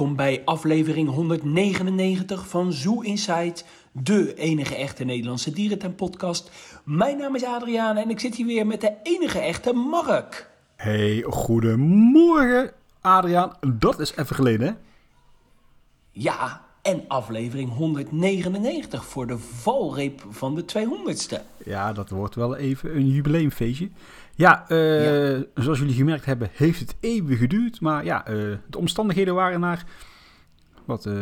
welkom bij aflevering 199 van Zoo Inside, de enige echte Nederlandse dierentuinpodcast. Mijn naam is Adriaan en ik zit hier weer met de enige echte Mark. Hey, goedemorgen Adriaan. Dat is even geleden hè? Ja, en aflevering 199 voor de valreep van de 200ste. Ja, dat wordt wel even een jubileumfeestje. Ja, eh, zoals jullie gemerkt hebben, heeft het even geduurd. Maar ja, eh, de omstandigheden waren naar wat uh,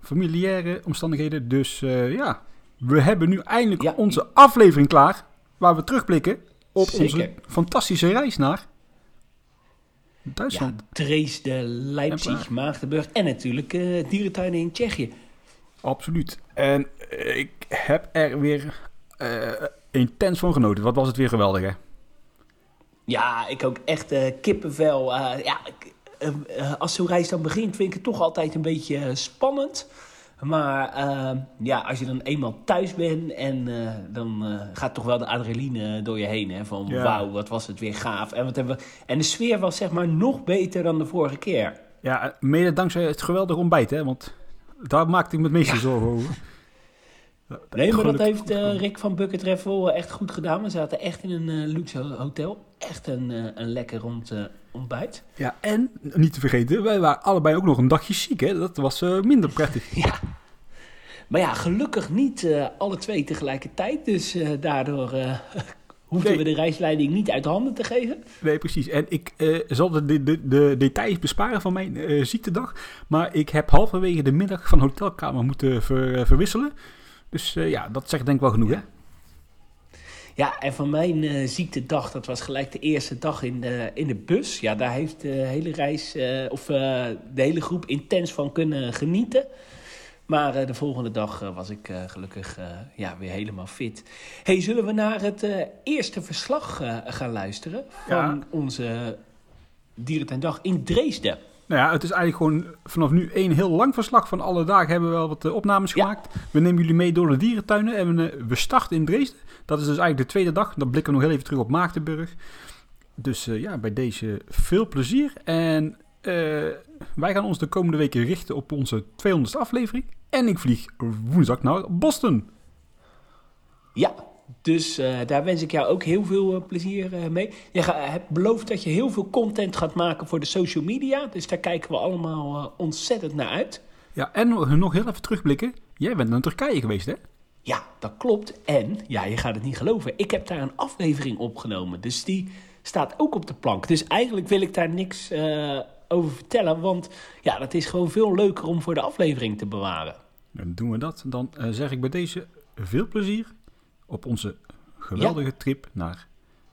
familiaire omstandigheden. Dus ja, we hebben nu eindelijk onze aflevering klaar. Waar we terugblikken op onze fantastische reis naar Duitsland. Ja, Dresden, Leipzig, Maagdenburg en natuurlijk dierentuinen in Tsjechië. Absoluut. En ik heb er weer intens van genoten. Wat was het weer geweldig, hè? Ja, ik ook echt uh, kippenvel. Uh, ja, uh, als zo'n reis dan begint, vind ik het toch altijd een beetje spannend. Maar ja, als je dan eenmaal thuis bent en dan gaat toch wel de adrenaline door je heen. Hè? Van wauw, wat was het weer gaaf. En, wat hebben we... en de sfeer was zeg maar nog beter dan de vorige keer. Ja, mede dankzij het geweldige ontbijt, hè? Want daar maakte ik me het meeste zorgen over. Nee, maar dat heeft uh, Rick van Bucket Raffle echt goed gedaan. We zaten echt in een uh, luxe hotel. Echt een, uh, een lekker rond ontbijt. Ja, en niet te vergeten, wij waren allebei ook nog een dagje ziek. Hè? Dat was minder prettig. ja. Maar ja, gelukkig niet alle twee tegelijkertijd. Dus daardoor hoefden we de reisleiding niet uit handen te geven. Nee, precies. En ik zal de, de, de, details besparen van mijn ziektedag. Maar ik heb halverwege de middag van hotelkamer moeten ver, verwisselen. Dus uh, ja, dat zegt denk ik wel genoeg, hè? Ja, en van mijn uh, ziektedag, dat was gelijk de eerste dag in de, in de bus. Ja, daar heeft de hele reis, uh, of de hele groep intens van kunnen genieten. Maar de volgende dag was ik gelukkig ja, weer helemaal fit. hey, zullen we naar het eerste verslag gaan luisteren van ja. onze Dierentuindag in Dresden? Nou ja, het is eigenlijk gewoon vanaf nu één heel lang verslag van alle dagen hebben we wel wat uh, opnames gemaakt. We nemen jullie mee door de dierentuinen en we, uh, we, starten in Dresden. Dat is dus eigenlijk de tweede dag. Dan blikken we nog heel even terug op Maagdenburg. Dus uh, ja, bij deze veel plezier. En wij gaan ons de komende weken richten op onze 200ste aflevering. En ik vlieg woensdag naar Boston. Ja, dus uh, daar wens ik jou ook heel veel uh, plezier uh, mee. Je hebt beloofd dat je heel veel content gaat maken voor de social media. Dus daar kijken we allemaal ontzettend naar uit. Ja, en nog heel even terugblikken. Jij bent naar Turkije geweest, hè? Ja, dat klopt. En, ja, je gaat het niet geloven. Ik heb daar een aflevering opgenomen. Dus die staat ook op de plank. Dus eigenlijk wil ik daar niks over vertellen. Want ja, dat is gewoon veel leuker om voor de aflevering te bewaren. Dan doen we dat. Dan zeg ik bij deze veel plezier op onze geweldige trip naar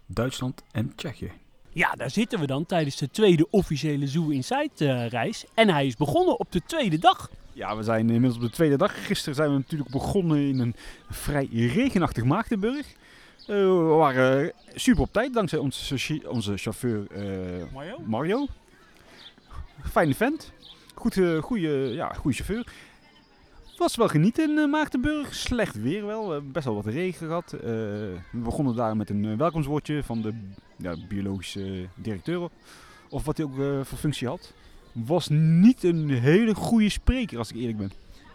Duitsland en Tsjechië. Ja, daar zitten we dan tijdens de tweede officiële Zoo Inside uh, reis. En hij is begonnen op de tweede dag. Ja, we zijn inmiddels op de tweede dag. Gisteren zijn we natuurlijk begonnen in een vrij regenachtig Maagdenburg. Uh, we waren super op tijd dankzij onze, onze chauffeur uh, Mario. Mario. Fijne vent. Goed, goede, ja, goede chauffeur was wel genieten in uh, Maagdenburg. Slecht weer wel. We hebben best wel wat regen gehad. Uh, we begonnen daar met een welkomstwoordje van de ja, biologische directeur. Of wat hij ook voor functie had. Was niet een hele goede spreker, als ik eerlijk ben.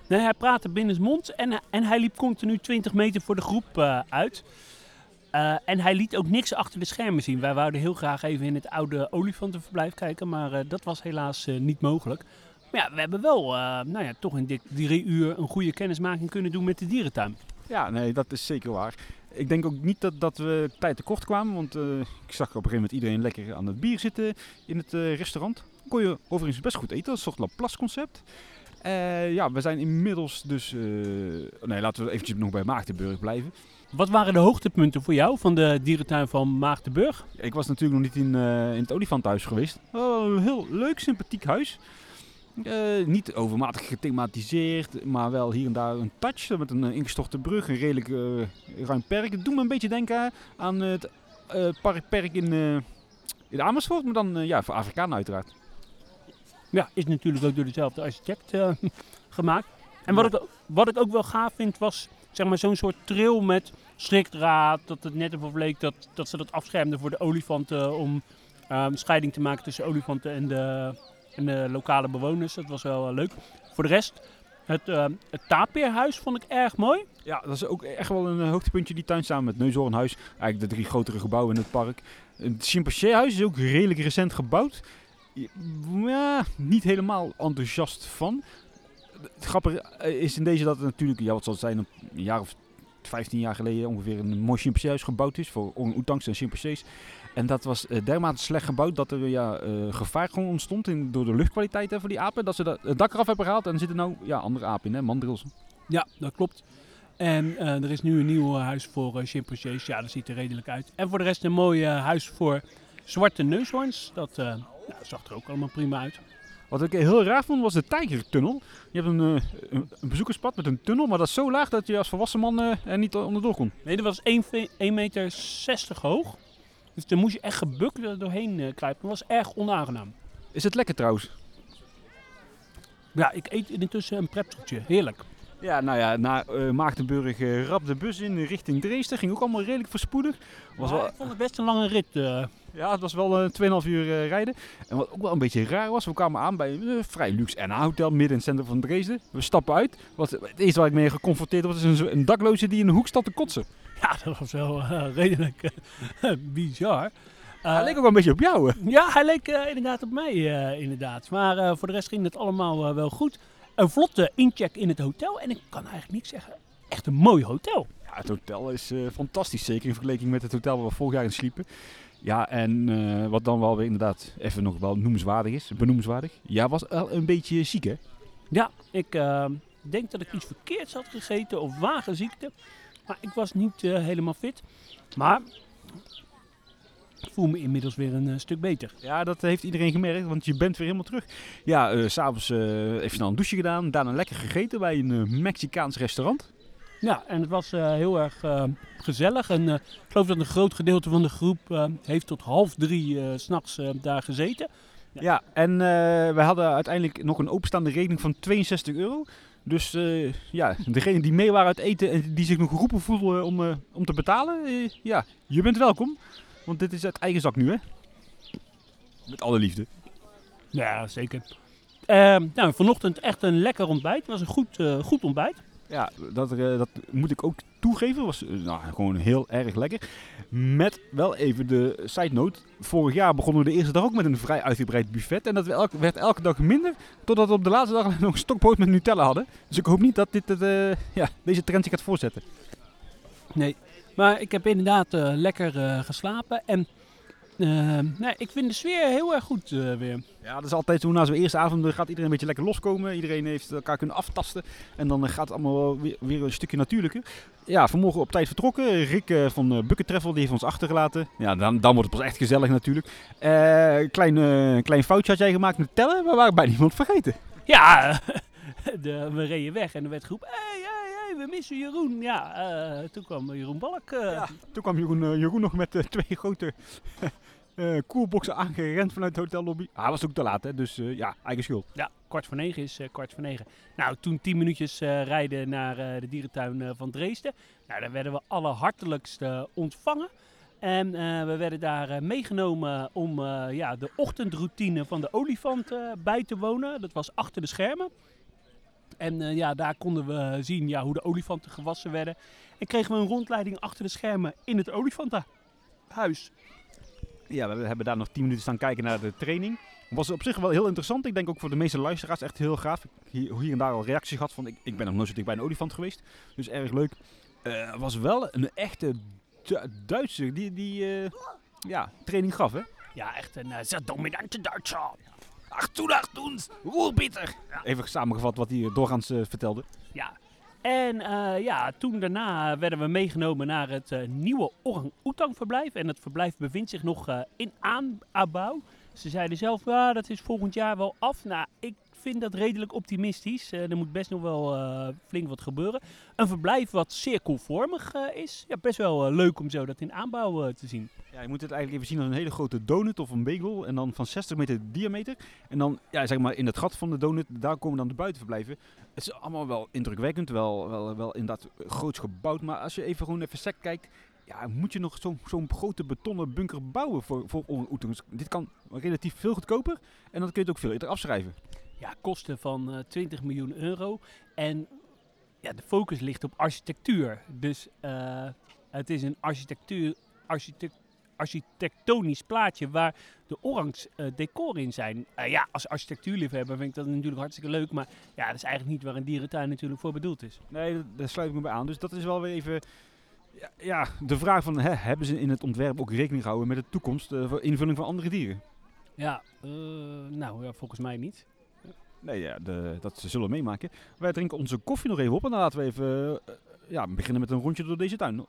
Nee, hij praatte binnen mond en, en hij liep continu 20 meter voor de groep uit. en hij liet ook niks achter de schermen zien. Wij wouden heel graag even in het oude olifantenverblijf kijken, maar dat was helaas niet mogelijk. Maar ja, we hebben wel uh, nou ja, toch in dit drie uur een goede kennismaking kunnen doen met de dierentuin. Ja, nee, dat is zeker waar. Ik denk ook niet dat, dat we tijd tekort kwamen, want uh, ik zag op een gegeven moment iedereen lekker aan het bier zitten in het uh, restaurant. Kon je overigens best goed eten, dat is een soort Laplace concept. ja, we zijn inmiddels dus... nee, laten we eventjes nog bij Maagdenburg blijven. Wat waren de hoogtepunten voor jou van de dierentuin van Maagdenburg? Ik was natuurlijk nog niet in, in het olifanthuis geweest. Oh, een heel leuk, sympathiek huis. Uh, niet overmatig gethematiseerd, maar wel hier en daar een touch met een uh, ingestorte brug, een redelijk uh, ruim perk. Het doet me een beetje denken aan het parkperk in, in Amersfoort, maar dan ja, voor Afrikanen uiteraard. Ja, is natuurlijk ook door dezelfde architect gemaakt. En wat, ik, wat ik ook wel gaaf vind was zeg maar, zo'n soort trail met schrikdraad. Dat het net ervoor leek dat, dat ze dat afschermden voor de olifanten om um, scheiding te maken tussen olifanten en de en de lokale bewoners. Dat was wel leuk. Voor de rest, het, het tapeerhuis vond ik erg mooi. Ja, dat is ook echt wel een hoogtepuntje, die tuin samen met Neushoornhuis. Eigenlijk de drie grotere gebouwen in het park. Het Chimpansee-huis is ook redelijk recent gebouwd. Ja, niet helemaal enthousiast van. Het grappige is in deze dat het natuurlijk, ja, wat zal zijn, een jaar of 15 jaar geleden ongeveer een mooi chimpanseehuis gebouwd is voor orang-oetangs en chimpansees. En dat was uh, dermate slecht gebouwd dat er ja, uh, gevaar gewoon ontstond in, door de luchtkwaliteit van die apen. Dat ze dat, het dak eraf hebben gehaald en er zitten nou ja, andere apen in, hè, mandrils. Ja, dat klopt. En uh, er is nu een nieuw huis voor chimpansees. Ja, dat ziet er redelijk uit. En voor de rest een mooi huis voor zwarte neushoorns. Dat nou, zag er ook allemaal prima uit. Wat ik heel raar vond was de tijgertunnel. Je hebt een, uh, een, bezoekerspad met een tunnel, maar dat is zo laag dat je als volwassen man uh, er niet onderdoor kon. Nee, dat was 1,60 meter hoog. Dus daar moest je echt gebukt doorheen uh, kruipen. Dat was erg onaangenaam. Is het lekker trouwens? Ja, ik eet intussen een pretzeltje. Heerlijk. Ja, nou ja, naar uh, Maagdenburg uh, rap de bus in richting Dresden. Ging ook allemaal redelijk voorspoedig. Was wel... Ik vond het best een lange rit. Uh. Ja, het was wel uh, 2,5 uur rijden. En wat ook wel een beetje raar was, we kwamen aan bij een vrij luxe NA-hotel midden in het centrum van Dresden. We stappen uit. Wat, het eerste waar ik mee geconfronteerd was, is een, een dakloze die in de hoek stond te kotsen. Ja, dat was wel redelijk bizar. hij leek ook wel een beetje op jou. Ja, hij leek inderdaad op mij, inderdaad. Maar voor de rest ging het allemaal wel goed een vlotte incheck in het hotel. En ik kan eigenlijk niet zeggen, echt een mooi hotel. Ja, het hotel is uh, fantastisch. Zeker in vergelijking met het hotel waar we vorig jaar in sliepen. Ja, en uh, wat dan wel weer inderdaad even nog wel noemenswaardig is, benoemenswaardig. Ja, was wel een beetje ziek hè? Ja, ik uh, denk dat ik iets verkeerds had gegeten of wagenziekte. Maar ik was niet helemaal fit. Maar ik voel me inmiddels weer een uh, stuk beter. Ja, dat heeft iedereen gemerkt, want je bent weer helemaal terug. Ja, uh, s'avonds uh, even snel een douche gedaan, daarna lekker gegeten bij een Mexicaans restaurant. Ja, en het was heel erg gezellig. En ik geloof dat een groot gedeelte van de groep heeft tot half drie s s'nachts daar gezeten. Ja, ja en we hadden uiteindelijk nog een openstaande rekening van 62 euro. Dus uh, ja, degene die mee waren uit eten en die zich nog geroepen voelden om, uh, om te betalen, uh, ja, je bent welkom. Want dit is uit eigen zak nu, hè? Met alle liefde. Ja, zeker. Uh, nou, vanochtend echt een lekker ontbijt. Het was een goed, uh, goed ontbijt. Ja, dat, uh, dat moet ik ook toegeven. was uh, nou, gewoon heel erg lekker. Met wel even de side note. Vorig jaar begonnen we de eerste dag ook met een vrij uitgebreid buffet. En dat elke, werd elke dag minder. Totdat we op de laatste dag nog een stokbrood met Nutella hadden. Dus ik hoop niet dat dit, ja, deze trend zich gaat voortzetten. Nee, maar ik heb inderdaad uh, lekker uh, geslapen. En uh, nee, ik vind de sfeer heel erg goed weer. Ja, dat is altijd zo. Na zo'n eerste avond gaat iedereen een beetje lekker loskomen. Iedereen heeft elkaar kunnen aftasten. En dan gaat het allemaal weer, weer, een stukje natuurlijker. Ja, vanmorgen op tijd vertrokken. Rick van Bucket Travel die heeft ons achtergelaten. Ja, dan, dan wordt het pas echt gezellig natuurlijk. klein, klein foutje had jij gemaakt met tellen. We waren bijna iemand vergeten. Ja, de, we reden weg en er werd. Hey, hey, we missen Jeroen. Ja, uh, toen kwam Jeroen Balk. Uh. Ja, toen kwam Jeroen, Jeroen nog met twee grote koelboxen aangerend vanuit de hotellobby. Ah, was ook te laat, hè? dus ja, eigen schuld. Ja, kwart voor negen is kwart voor negen. Nou, toen tien minuutjes rijden naar de dierentuin van Dresden. Nou, daar werden we alle hartelijkst ontvangen. En we werden daar meegenomen om ja, de ochtendroutine van de olifant bij te wonen. Dat was achter de schermen. En uh, ja, daar konden we zien ja, hoe de olifanten gewassen werden. En kregen we een rondleiding achter de schermen in het olifantenhuis. Ja, we hebben daar nog 10 minuten staan kijken naar de training. Was op zich wel heel interessant. Ik denk ook voor de meeste luisteraars echt heel gaaf. Hier, hier en daar al reacties gehad van ik, ik ben nog nooit zo dicht bij een olifant geweest. Dus erg leuk. Uh, was wel een echte du Duitser die, die uh, ja, training gaf hè? Ja, echt een uh, dominante Duitser. Ach, toen, ach, toen, hoe bitter. Ja. Even samengevat wat hij doorgaans uh, vertelde. Ja, en uh, ja, toen daarna werden we meegenomen naar het uh, nieuwe orang-oetang verblijf. En het verblijf bevindt zich nog in aanbouw. Ze zeiden zelf, ja, dat is volgend jaar wel af. Nou, ik vind dat redelijk optimistisch. Uh, er moet best nog wel uh, flink wat gebeuren. Een verblijf wat cirkelvormig uh, is. Ja, best wel leuk om zo dat in aanbouw te zien. Ja, je moet het eigenlijk even zien als een hele grote donut of een bagel. En dan van 60 meter diameter. En dan, ja, zeg maar, in het gat van de donut, daar komen dan de buitenverblijven. Het is allemaal wel indrukwekkend. Wel, wel, wel inderdaad groots gebouwd. Maar als je even gewoon even sec kijkt, ja, moet je nog zo'n grote betonnen bunker bouwen voor, voor? Dit kan relatief veel goedkoper en dan kun je het ook veel eerder afschrijven. Ja, kosten van uh, 20 miljoen euro. En ja, de focus ligt op architectuur. Dus uh, het is een architectuur, architect, architectonisch plaatje waar de orangs uh, decor in zijn. Uh, ja, als architectuurliefhebber vind ik dat natuurlijk hartstikke leuk. Maar ja, dat is eigenlijk niet waar een dierentuin natuurlijk voor bedoeld is. Nee, daar sluit ik me bij aan. Dus dat is wel weer even... Ja, ja de vraag van, hè, hebben ze in het ontwerp ook rekening gehouden met de toekomst voor invulling van andere dieren? Ja, nou ja, volgens mij niet. Nee, ja, de, dat zullen we meemaken. Wij drinken onze koffie nog even op en dan laten we even ja, beginnen met een rondje door deze tuin.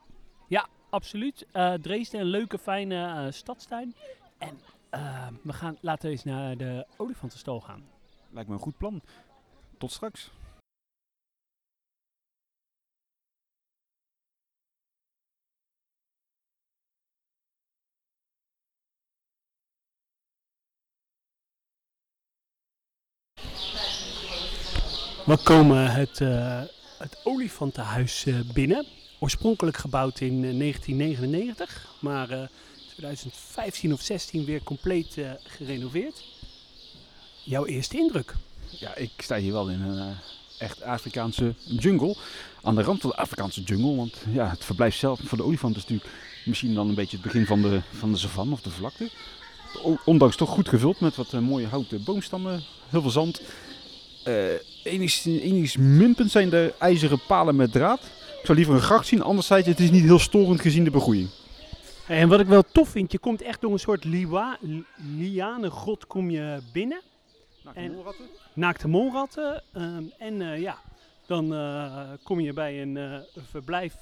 Ja, absoluut. Uh, Dresden, een leuke, fijne uh, stadstuin. En we gaan, laten we eens naar de olifantenstal gaan. Lijkt me een goed plan. Tot straks. We komen het, het olifantenhuis binnen. Oorspronkelijk gebouwd in 1999, maar uh, 2015 of 16 weer compleet gerenoveerd. Jouw eerste indruk? Ja, ik sta hier wel in een echt Afrikaanse jungle. Aan de rand van de Afrikaanse jungle, want ja, het verblijf zelf van de olifant is natuurlijk misschien dan een beetje het begin van de, van de savanne of de vlakte. Ondanks toch goed gevuld met wat mooie houten boomstammen, heel veel zand. Enigszins minpunt zijn de ijzeren palen met draad. Ik zou liever een gracht zien, anderzijds het is niet heel storend gezien de begroeiing. En wat ik wel tof vind, je komt echt door een soort liwa, lianengrot kom je binnen. Naakte en, molratten. Naakte molratten. Um, en uh, ja, dan uh, kom je bij een uh, verblijf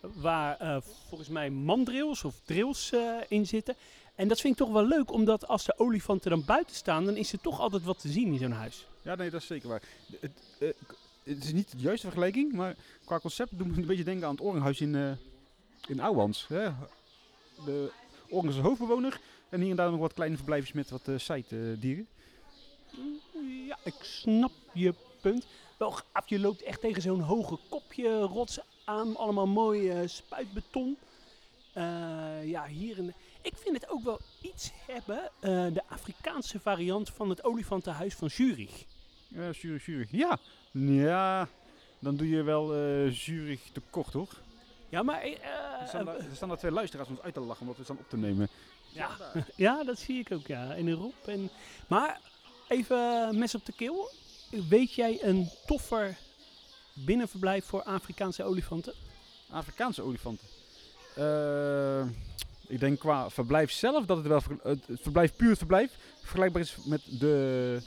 waar volgens mij mandrills of drills in zitten. En dat vind ik toch wel leuk, omdat als de olifanten dan buiten staan, dan is er toch altijd wat te zien in zo'n huis. Ja, nee, dat is zeker waar. Het, het is niet de juiste vergelijking, maar qua concept doet me een beetje denken aan het Oringhuis in, uh, in Ouwans. Hè? De hoofdbewoner en hier en daar nog wat kleine verblijfjes met wat uh, site-dieren. ja, ik snap je punt. Wel gaaf, je loopt echt tegen zo'n hoge kopje rots aan, allemaal mooi spuitbeton. ja, hier in... Ik vind het ook wel iets hebben, de Afrikaanse variant van het olifantenhuis van Zurich. Ja, Zurich, Zurich. Ja, ja, dan doe je wel uh, Zurich tekort hoor. Ja, maar... Uh, er, staan daar, er staan daar twee luisteraars ons uit te lachen omdat we staan op te nemen. Ja, ja dat zie ik ook ja, in Europa. En, maar even mes op de keel. Weet jij een toffer binnenverblijf voor Afrikaanse olifanten? Afrikaanse olifanten? Uh, ik denk qua verblijf zelf dat het wel het verblijf puur verblijf vergelijkbaar is met de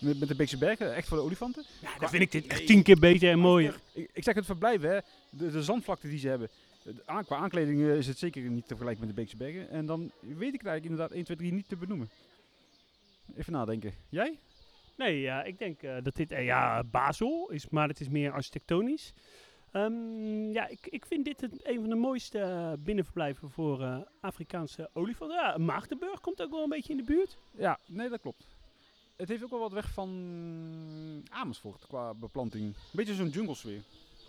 met, met de Beekse Bergen, echt voor de olifanten. Ja, dan vind ik dit echt tien keer beter en mooier. Ik, ik zeg het verblijf, hè. De, de zandvlakte die ze hebben. Aan, qua aankleding is het zeker niet te vergelijken met de Beekse Bergen. En dan weet ik het eigenlijk inderdaad 1, 2, 3 niet te benoemen. Even nadenken. Jij? Nee, ja, ik denk uh, dat dit, uh, ja, Basel is, maar het is meer architectonisch. Um, ja, ik, ik vind dit het, een van de mooiste uh, binnenverblijven voor Afrikaanse olifanten. Ja, Maagdenburg komt ook wel een beetje in de buurt. Ja, nee, dat klopt het heeft ook wel wat weg van Amersfoort qua beplanting. Een beetje zo'n jungle sfeer.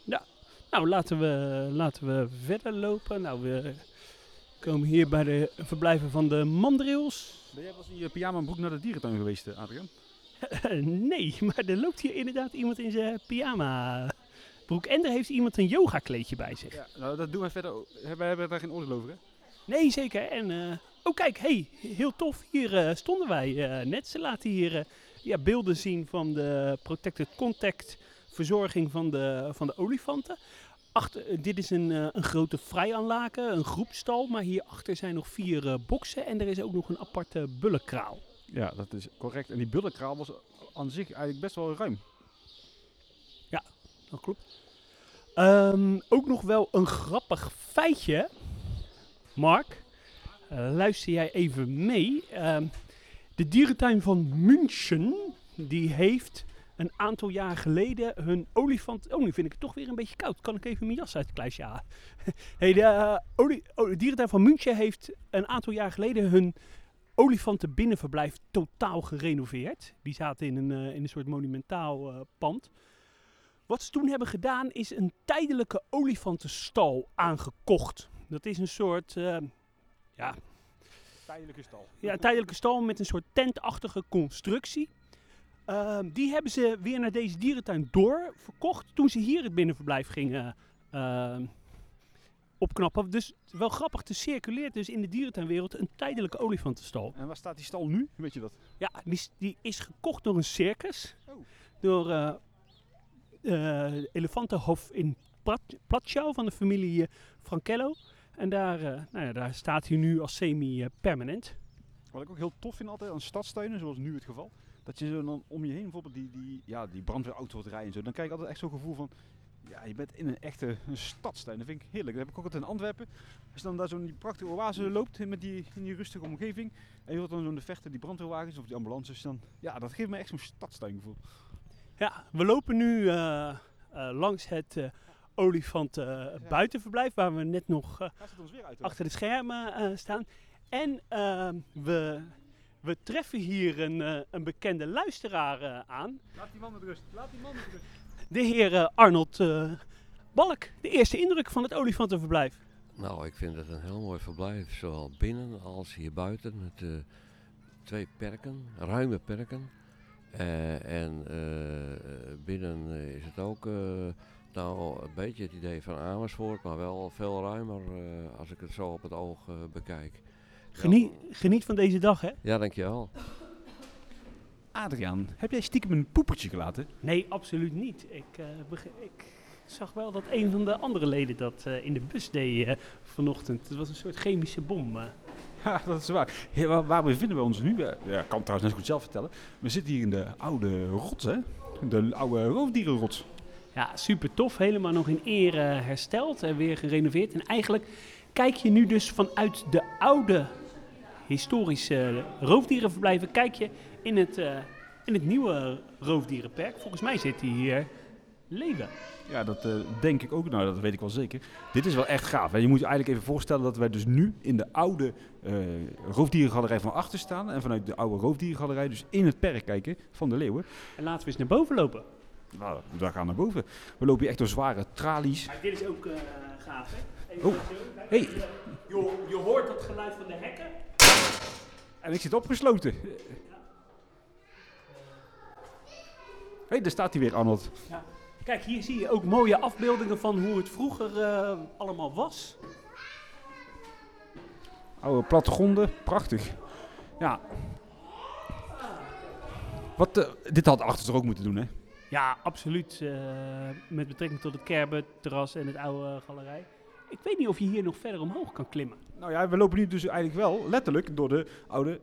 Ja, nou laten we, laten we verder lopen. Nou, we komen hier bij de verblijven van de mandrills. Ben jij wel eens in je pyjama broek naar de dierentuin geweest, eh, Adrian? nee, maar er loopt hier inderdaad iemand in zijn pyjama broek. En er heeft iemand een yoga kleedje bij zich. Ja, nou, dat doen we verder. We hebben daar geen oordeel over, hè? Nee, zeker. En uh, Oh kijk, hey, heel tof. Hier uh, stonden wij uh, net. Ze laten hier uh, ja, beelden zien van de protected contact verzorging van de, van de olifanten. Achter, dit is een, een grote vrijanlage, een groepstal. Maar hierachter zijn nog vier boksen en er is ook nog een aparte bullenkraal. Ja, dat is correct. En die bullenkraal was aan zich eigenlijk best wel ruim. Ja, dat klopt. Um, ook nog wel een grappig feitje, Mark. Uh, luister jij even mee. Uh, de dierentuin van München, die heeft een aantal jaar geleden hun olifant... Oh, nu vind ik het toch weer een beetje koud. Kan ik even mijn jas uit het hey, de, oli, oh, de dierentuin van München heeft een aantal jaar geleden hun olifantenbinnenverblijf totaal gerenoveerd. Die zaten in een, uh, in een soort monumentaal pand. Wat ze toen hebben gedaan is een tijdelijke olifantenstal aangekocht. Dat is een soort ja, tijdelijke stal. Ja, een tijdelijke stal met een soort tentachtige constructie. Uh, die hebben ze weer naar deze dierentuin doorverkocht toen ze hier het binnenverblijf gingen uh, opknappen. Dus wel grappig, te circuleert dus in de dierentuinwereld een tijdelijke olifantenstal. En waar staat die stal nu? Weet je dat? Ja, die, die is gekocht door een circus. Oh. Door uh, Elefantenhof in Platschau van de familie Frankello. En daar, nou ja, daar staat hij nu als semi-permanent. Wat ik ook heel tof vind altijd aan stadstuinen, zoals nu het geval. Dat je zo dan om je heen bijvoorbeeld die, die, ja, die brandweerauto wordt rijden en zo. Dan krijg ik altijd echt zo'n gevoel van, ja, je bent in een echte een stadstuin. Dat vind ik heerlijk. Dat heb ik ook altijd in Antwerpen. Als je dan daar zo'n die prachtige oase loopt met die, in die rustige omgeving. En je hoort dan zo'n de vechten, die brandweerwagens of die ambulances. Dan, ja, dat geeft me echt zo'n stadstuingevoel. Ja, we lopen nu uh, uh, langs het uh, olifant buitenverblijf. Waar we net nog uit, achter de schermen staan. En ehm, we, we treffen hier een, een bekende luisteraar aan. Laat die man met rust. Laat die man met rust de heer eh, Arnold uh, Balk. De eerste indruk van het olifantenverblijf. Nou, ik vind het een heel mooi verblijf. Zowel binnen als hier buiten. Met uh, twee perken, ruime perken. en binnen is het ook nou, een beetje het idee van Amersfoort, maar wel veel ruimer als ik het zo op het oog bekijk. Geniet, geniet van deze dag, hè? Ja, dankjewel. Adriaan, heb jij stiekem een poepertje gelaten? Nee, absoluut niet. Ik, uh, ik zag wel dat een van de andere leden dat uh, in de bus deed uh, vanochtend. Het was een soort chemische bom. Ja, dat is waar. Ja, waar, waar bevinden we ons nu? Ja, kan trouwens net goed zelf vertellen. We zitten hier in de oude rots, hè? De oude roofdierenrots. Ja, super tof. Helemaal nog in ere hersteld en weer gerenoveerd. En eigenlijk kijk je nu dus vanuit de oude historische roofdierenverblijven... kijk je in het, uh, in het nieuwe roofdierenperk. Volgens mij zit hij hier leven. Ja, dat uh, denk ik ook. Nou, dat weet ik wel zeker. Dit is wel echt gaaf. Hè? Je moet je eigenlijk even voorstellen dat wij dus nu in de oude uh, roofdierengalerij van achter staan. En vanuit de oude roofdierengalerij dus in het perk kijken van de leeuwen. En laten we eens naar boven lopen. Nou, we gaan naar boven. We lopen hier echt door zware tralies. Maar dit is ook uh, gaaf, hè? Even oh, hey. Je, je hoort het geluid van de hekken. En ik zit opgesloten. Hé, hey, daar staat hij weer, Arnold. Ja. Kijk, hier zie je ook mooie afbeeldingen van hoe het vroeger uh, allemaal was. Oude plattegronden, prachtig. Ja. Wat, uh, dit had achter ook moeten doen, hè? Ja, absoluut. Uh, met betrekking tot het Kerbe-terras en het oude galerij. Ik weet niet of je hier nog verder omhoog kan klimmen. Nou ja, we lopen nu dus eigenlijk wel letterlijk door de oude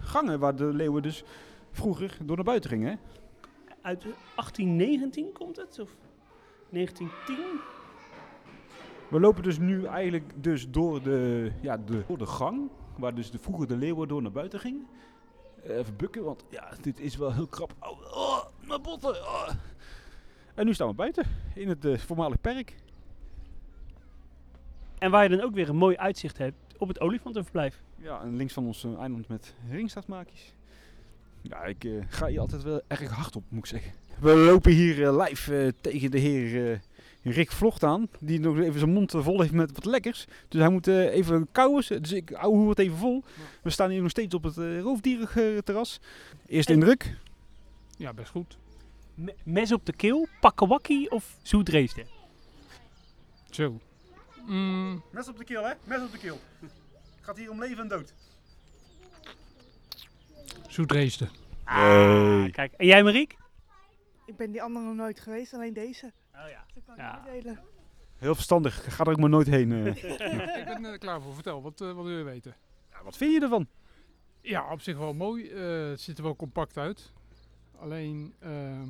gangen waar de leeuwen dus vroeger door naar buiten gingen, hè? uit 1819 komt het? Of 1910? We lopen dus nu eigenlijk dus door de, ja, de, door de gang, waar dus de, vroeger de leeuwen door naar buiten gingen. Even bukken, want ja, dit is wel heel krap. Oh, oh mijn botten. Oh. En nu staan we buiten, in het uh, voormalig perk. En waar je dan ook weer een mooi uitzicht hebt op het olifantenverblijf. Ja, en links van ons een eiland met ringstaatmaakjes. Ja, ik uh, ga hier altijd wel erg hard op, moet ik zeggen. We lopen hier uh, live uh, tegen de heer Rick Vlocht aan. Die nog even zijn mond vol heeft met wat lekkers. Dus hij moet even kauwen. Dus ik hou het even vol. We staan hier nog steeds op het roofdierenterras. Eerste en indruk? Ja, best goed. Me mes op de keel, pakkewakkie of zoetreesde? Zo. Mm. Mes op de keel, hè? Mes op de keel. Gaat hier om leven en dood. Zoetreesde. Ah, kijk. En jij Mariek? Ik ben die andere nog nooit geweest, alleen deze. Oh ja. Dat kan ja. ik delen. Heel verstandig. Ga er ook maar nooit heen. Uh. ik ben uh, klaar voor. Vertel, wat, uh, wat wil je weten? Ja, wat vind je ervan? Ja, op zich wel mooi. het ziet er wel compact uit. Alleen, ehm,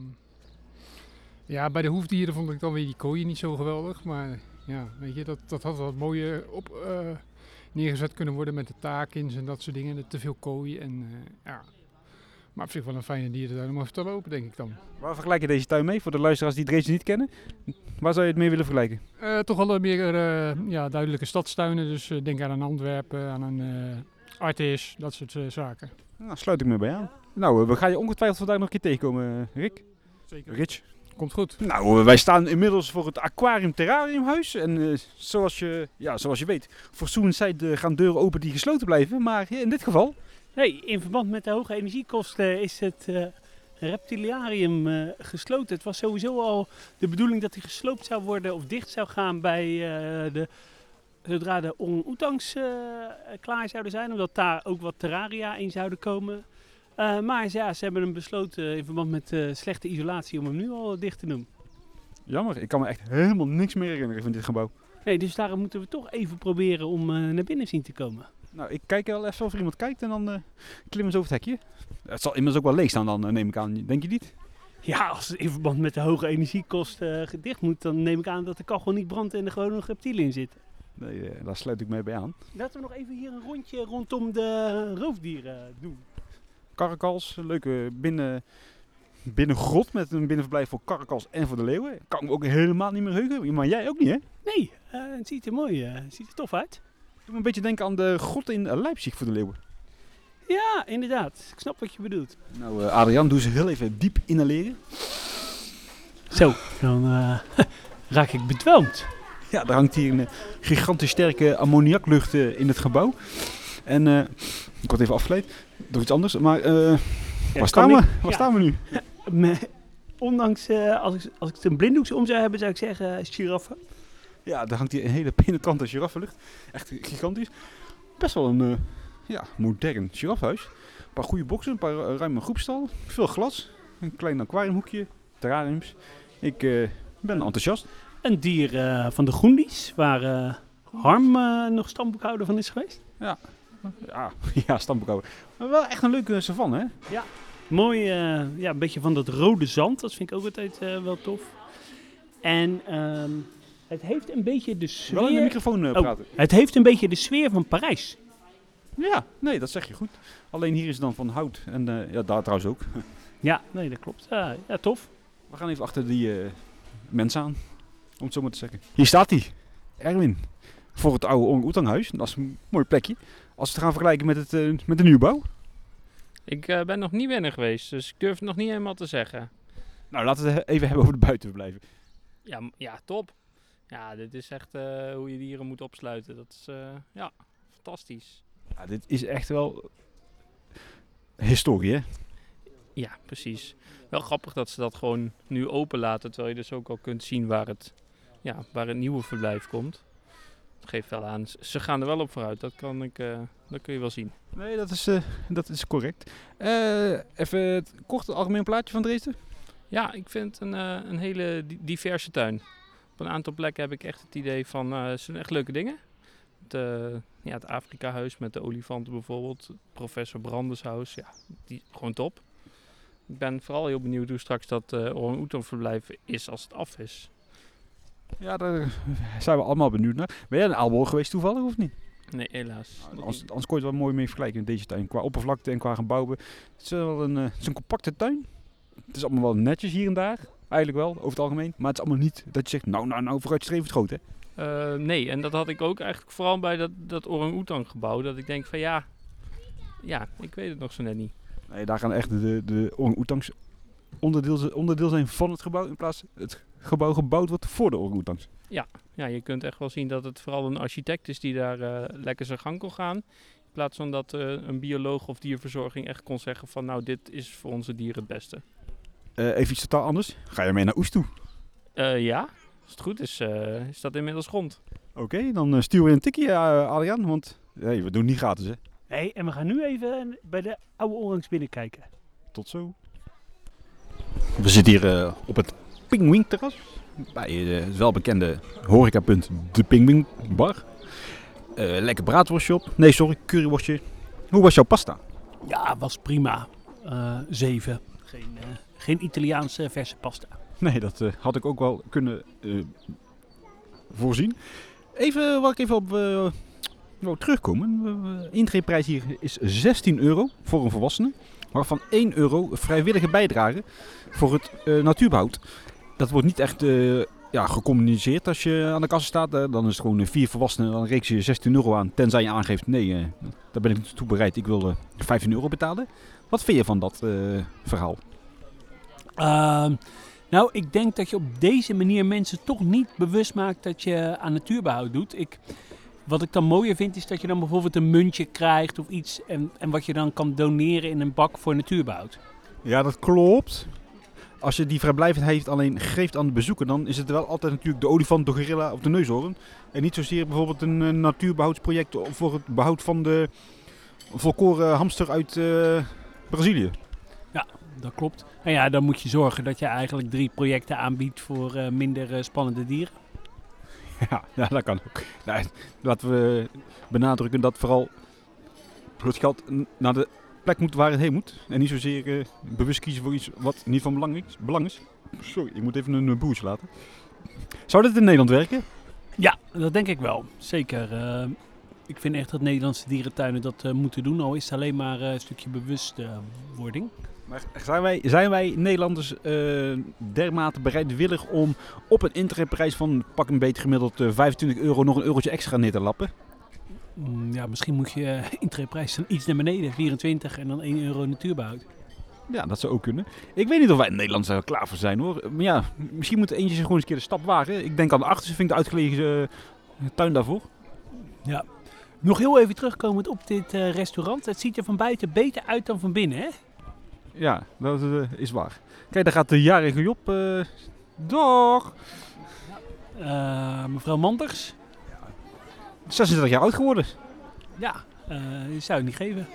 ja, bij de hoefdieren vond ik dan weer die kooien niet zo geweldig. Maar ja, weet je, dat, dat had wat mooier op, neergezet kunnen worden met de taakins en dat soort dingen. Te veel kooien en ja, maar op zich wel een fijne dierentuin om even te lopen, denk ik dan. Waar vergelijk je deze tuin mee voor de luisteraars die Dresden niet kennen? Waar zou je het mee willen vergelijken? Uh, toch wel meer ja, duidelijke stadstuinen. Dus denk aan een Antwerpen, aan een Artis, dat soort zaken. Nou, sluit ik me bij aan. Nou, we gaan je ongetwijfeld vandaag nog een keer tegenkomen, Rick. Zeker. Rich. Komt goed. Nou, wij staan inmiddels voor het Aquarium Terrariumhuis. En zoals, je, ja, zoals je weet, voor Soenside gaan deuren open die gesloten blijven. Maar in dit geval... Nee, in verband met de hoge energiekosten is het reptiliarium uh, gesloten. Het was sowieso al de bedoeling dat hij gesloopt zou worden of dicht zou gaan bij uh, de, zodra de orang-oetangs uh, klaar zouden zijn. Omdat daar ook wat terraria in zouden komen. Maar ja, ze hebben hem besloten in verband met slechte isolatie om hem nu al dicht te doen. Jammer, ik kan me echt helemaal niks meer herinneren van dit gebouw. Nee, dus daarom moeten we toch even proberen om naar binnen zien te komen. Nou, ik kijk wel even of er iemand kijkt en dan klimmen ze over het hekje. Het zal immers ook wel leeg staan dan, neem ik aan. Denk je niet? Ja, als het in verband met de hoge energiekosten gedicht moet, dan neem ik aan dat de kachel niet brandt en er gewoon nog reptielen in zitten. Nee, daar sluit ik mee bij aan. Laten we nog even hier een rondje rondom de roofdieren doen. Karakals, leuke binnen, binnengrot met een binnenverblijf voor karakals en voor de leeuwen. Kan ik me ook helemaal niet meer heugen, maar jij ook niet hè? Nee, het ziet er mooi, het ziet er tof uit. Doe me een beetje denken aan de grot in Leipzig voor de leeuwen. Ja, inderdaad. Ik snap wat je bedoelt. Nou, uh, Adriaan, doe ze heel even diep inhaleren. Zo, dan uh, raak ik bedwelmd. Ja, er hangt hier een gigantisch sterke ammoniaklucht uh, in het gebouw. En ik word even afgeleid door iets anders. Maar ja, waar, staan we? waar ja. staan we nu? ondanks, als, ik, als ik het een blinddoek om zou hebben, zou ik zeggen giraffe. Ja, daar hangt hier een hele penetrante giraffenlucht. Echt gigantisch. Best wel een uh, ja, modern giraffenhuis. Een paar goede boxen, een paar uh, ruime groepstal. Veel glas. Een klein aquariumhoekje. Terrariums. Ik uh, ben enthousiast. Een dier van de Groendies, waar Harm nog stamboekhouder van is geweest. Ja, ja, ja. Maar wel echt een leuke savanne, hè? Ja, mooi. ja, een beetje van dat rode zand. Dat vind ik ook altijd wel tof. En... Ehm, het heeft een beetje de sfeer... Wel in de microfoon uh, praten. Oh, het heeft een beetje de sfeer van Parijs. Ja, nee, dat zeg je goed. Alleen hier is het dan van hout. En uh, ja, daar trouwens ook. ja, nee, dat klopt. Uh, ja, tof. We gaan even achter die mensen aan. Om het zo maar te zeggen. Hier staat hij. Erwin. Voor het oude Orang Oetanghuis. Dat is een mooi plekje. Als we het gaan vergelijken met, het, met de nieuwbouw. Ik ben nog niet binnen geweest. Dus ik durf het nog niet helemaal te zeggen. Nou, laten we het even hebben over de buitenverblijven. Ja, ja top. Ja, dit is echt uh, hoe je dieren moet opsluiten. Dat is uh, ja, fantastisch. Ja, dit is echt wel historie, hè? Ja, precies. Wel grappig dat ze dat gewoon nu openlaten, terwijl je dus ook al kunt zien waar het, ja, waar het nieuwe verblijf komt. Dat geeft wel aan. Ze gaan er wel op vooruit, dat, kan ik, uh, dat kun je wel zien. Nee, dat is, dat is correct. even het korte algemeen plaatje van Dresden? Ja, ik vind een, een hele diverse tuin op een aantal plekken heb ik echt het idee van, uh, het zijn echt leuke dingen. Het, uh, ja, het Afrika-huis met de olifanten bijvoorbeeld. Professor Brandeshuis, ja, die, gewoon top. Ik ben vooral heel benieuwd hoe straks dat uh, orang verblijf is als het af is. Ja, daar zijn we allemaal benieuwd naar. Ben jij een Aalborg geweest toevallig of niet? Nee, helaas. Nou, anders, anders kon je het wel mooi mee vergelijken in deze tuin. Qua oppervlakte en qua gebouwen. Het is wel een, het is een compacte tuin. Het is allemaal wel netjes hier en daar. Eigenlijk wel, over het algemeen. Maar het is allemaal niet dat je zegt, nou, nou, nou, vooruitstrevend groot, hè? Uh, nee, en dat had ik ook eigenlijk vooral bij dat, dat orang-oetang gebouw. Dat ik denk van ja, ja, ik weet het nog zo net niet. Nee, daar gaan echt de, de orang-oetangs onderdeel, onderdeel zijn van het gebouw. In plaats het gebouw gebouwd wordt voor de orang-oetangs. Ja, ja, je kunt echt wel zien dat het vooral een architect is die daar uh, lekker zijn gang kon gaan. In plaats van dat uh, een bioloog of dierverzorging echt kon zeggen van nou, dit is voor onze dieren het beste. Uh, even iets totaal anders. Ga je mee naar Oest toe? Uh, ja, als het goed is, uh, is dat inmiddels grond. Oké, okay, dan sturen we een tikje, Adriaan, want hey, we doen niet gratis, hè? Nee, en we gaan nu even bij de oude Orangs binnenkijken. Tot zo. We zitten hier op het Pingwing terras. Bij het welbekende horecapunt De Pingwing Bar. lekker braadworstje op. Nee, sorry, curryworstje. Hoe was jouw pasta? Ja, was prima. zeven. Geen, geen Italiaanse verse pasta. Nee, dat uh, had ik ook wel kunnen uh, voorzien. Even waar ik even op uh, wou terugkomen. De intreeprijs hier is 16 euro voor een volwassene. Waarvan 1 euro vrijwillige bijdrage voor het natuurbehoud. Dat wordt niet echt ja, gecommuniceerd als je aan de kassa staat. dan is het gewoon vier volwassenen, dan reeks je 16 euro aan. Tenzij je aangeeft, nee, daar ben ik niet toe bereid. Ik wil 15 euro betalen. Wat vind je van dat verhaal? Uh, Nou, ik denk dat je op deze manier mensen toch niet bewust maakt dat je aan natuurbehoud doet. Ik, wat ik dan mooier vind, is dat je dan bijvoorbeeld een muntje krijgt of iets. En, en wat je dan kan doneren in een bak voor natuurbehoud. Ja, dat klopt. Als je die vrijblijvendheid alleen geeft aan de bezoeker, dan is het wel altijd natuurlijk de olifant, de gorilla of de neushoorn. En niet zozeer bijvoorbeeld een uh, natuurbehoudsproject voor het behoud van de volkoren hamster uit uh, Brazilië. Ja, dat klopt. En ja, dan moet je zorgen dat je eigenlijk drie projecten aanbiedt voor uh, minder spannende dieren. Ja, ja, dat kan ook. Nou, laten we benadrukken dat vooral het geld naar de plek moet waar het heen moet. En niet zozeer uh, bewust kiezen voor iets wat niet van belang is. Belang is. Sorry, ik moet even een boertje laten. Zou dit in Nederland werken? Ja, dat denk ik wel. Zeker. Uh, ik vind echt dat Nederlandse dierentuinen dat uh, moeten doen. Al is het alleen maar een stukje bewustwording. Maar zijn wij, zijn wij Nederlanders dermate bereidwillig om op een internetprijs van pak een beetje gemiddeld 25 euro nog een eurotje extra neer te lappen? Mm, ja, misschien moet je uh, dan iets naar beneden, 24 en dan 1 euro natuurbehoud. Ja, dat zou ook kunnen. Ik weet niet of wij in Nederland er klaar voor zijn hoor. Maar ja, misschien moet eentje zich gewoon eens een keer de stap wagen. Ik denk aan de achterste vind ik de uitgelegen uh, tuin daarvoor. Ja. Nog heel even terugkomend op dit uh, restaurant. Het ziet er van buiten beter uit dan van binnen, hè? Ja, dat is waar. Kijk, daar gaat de jarige Job. door. mevrouw Manders. 36 jaar oud geworden. Ja, uh, die zou ik niet geven.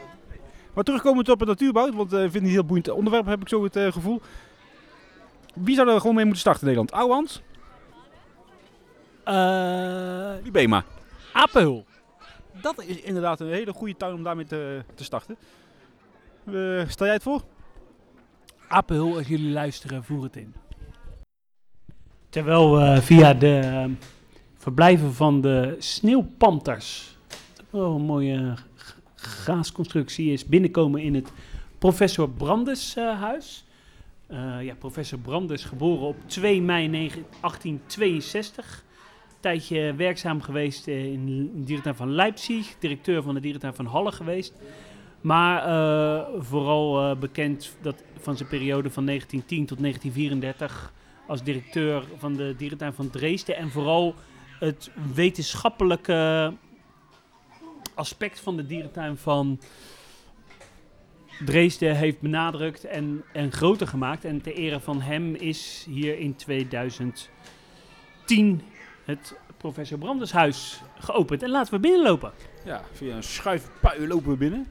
Maar terugkomend op het natuurbouw, want ik uh, vind het een heel boeiend onderwerp, heb ik zo het uh, gevoel. Wie zou er gewoon mee moeten starten in Nederland? Ouwans? Uh, Libema. Apel. Dat is inderdaad een hele goede tuin om daarmee te, te starten. stel jij het voor? Apel, als jullie luisteren, voer het in. Terwijl we via de verblijven van de sneeuwpanters. Oh, een mooie gaasconstructie is binnenkomen in het professor Brandes uh, huis. Uh, ja, professor Brandes, geboren op 2 mei 1862. Tijdje werkzaam geweest in de dierentuin van Leipzig, directeur van de dierentuin van Halle geweest. Maar vooral bekend dat van zijn periode van 1910 tot 1934 als directeur van de dierentuin van Dresden. En vooral het wetenschappelijke aspect van de dierentuin van Dresden heeft benadrukt en, en groter gemaakt. En ter ere van hem is hier in 2010 het professor Brandershuis geopend. En laten we binnenlopen. Ja, via een schuifpui lopen we binnen.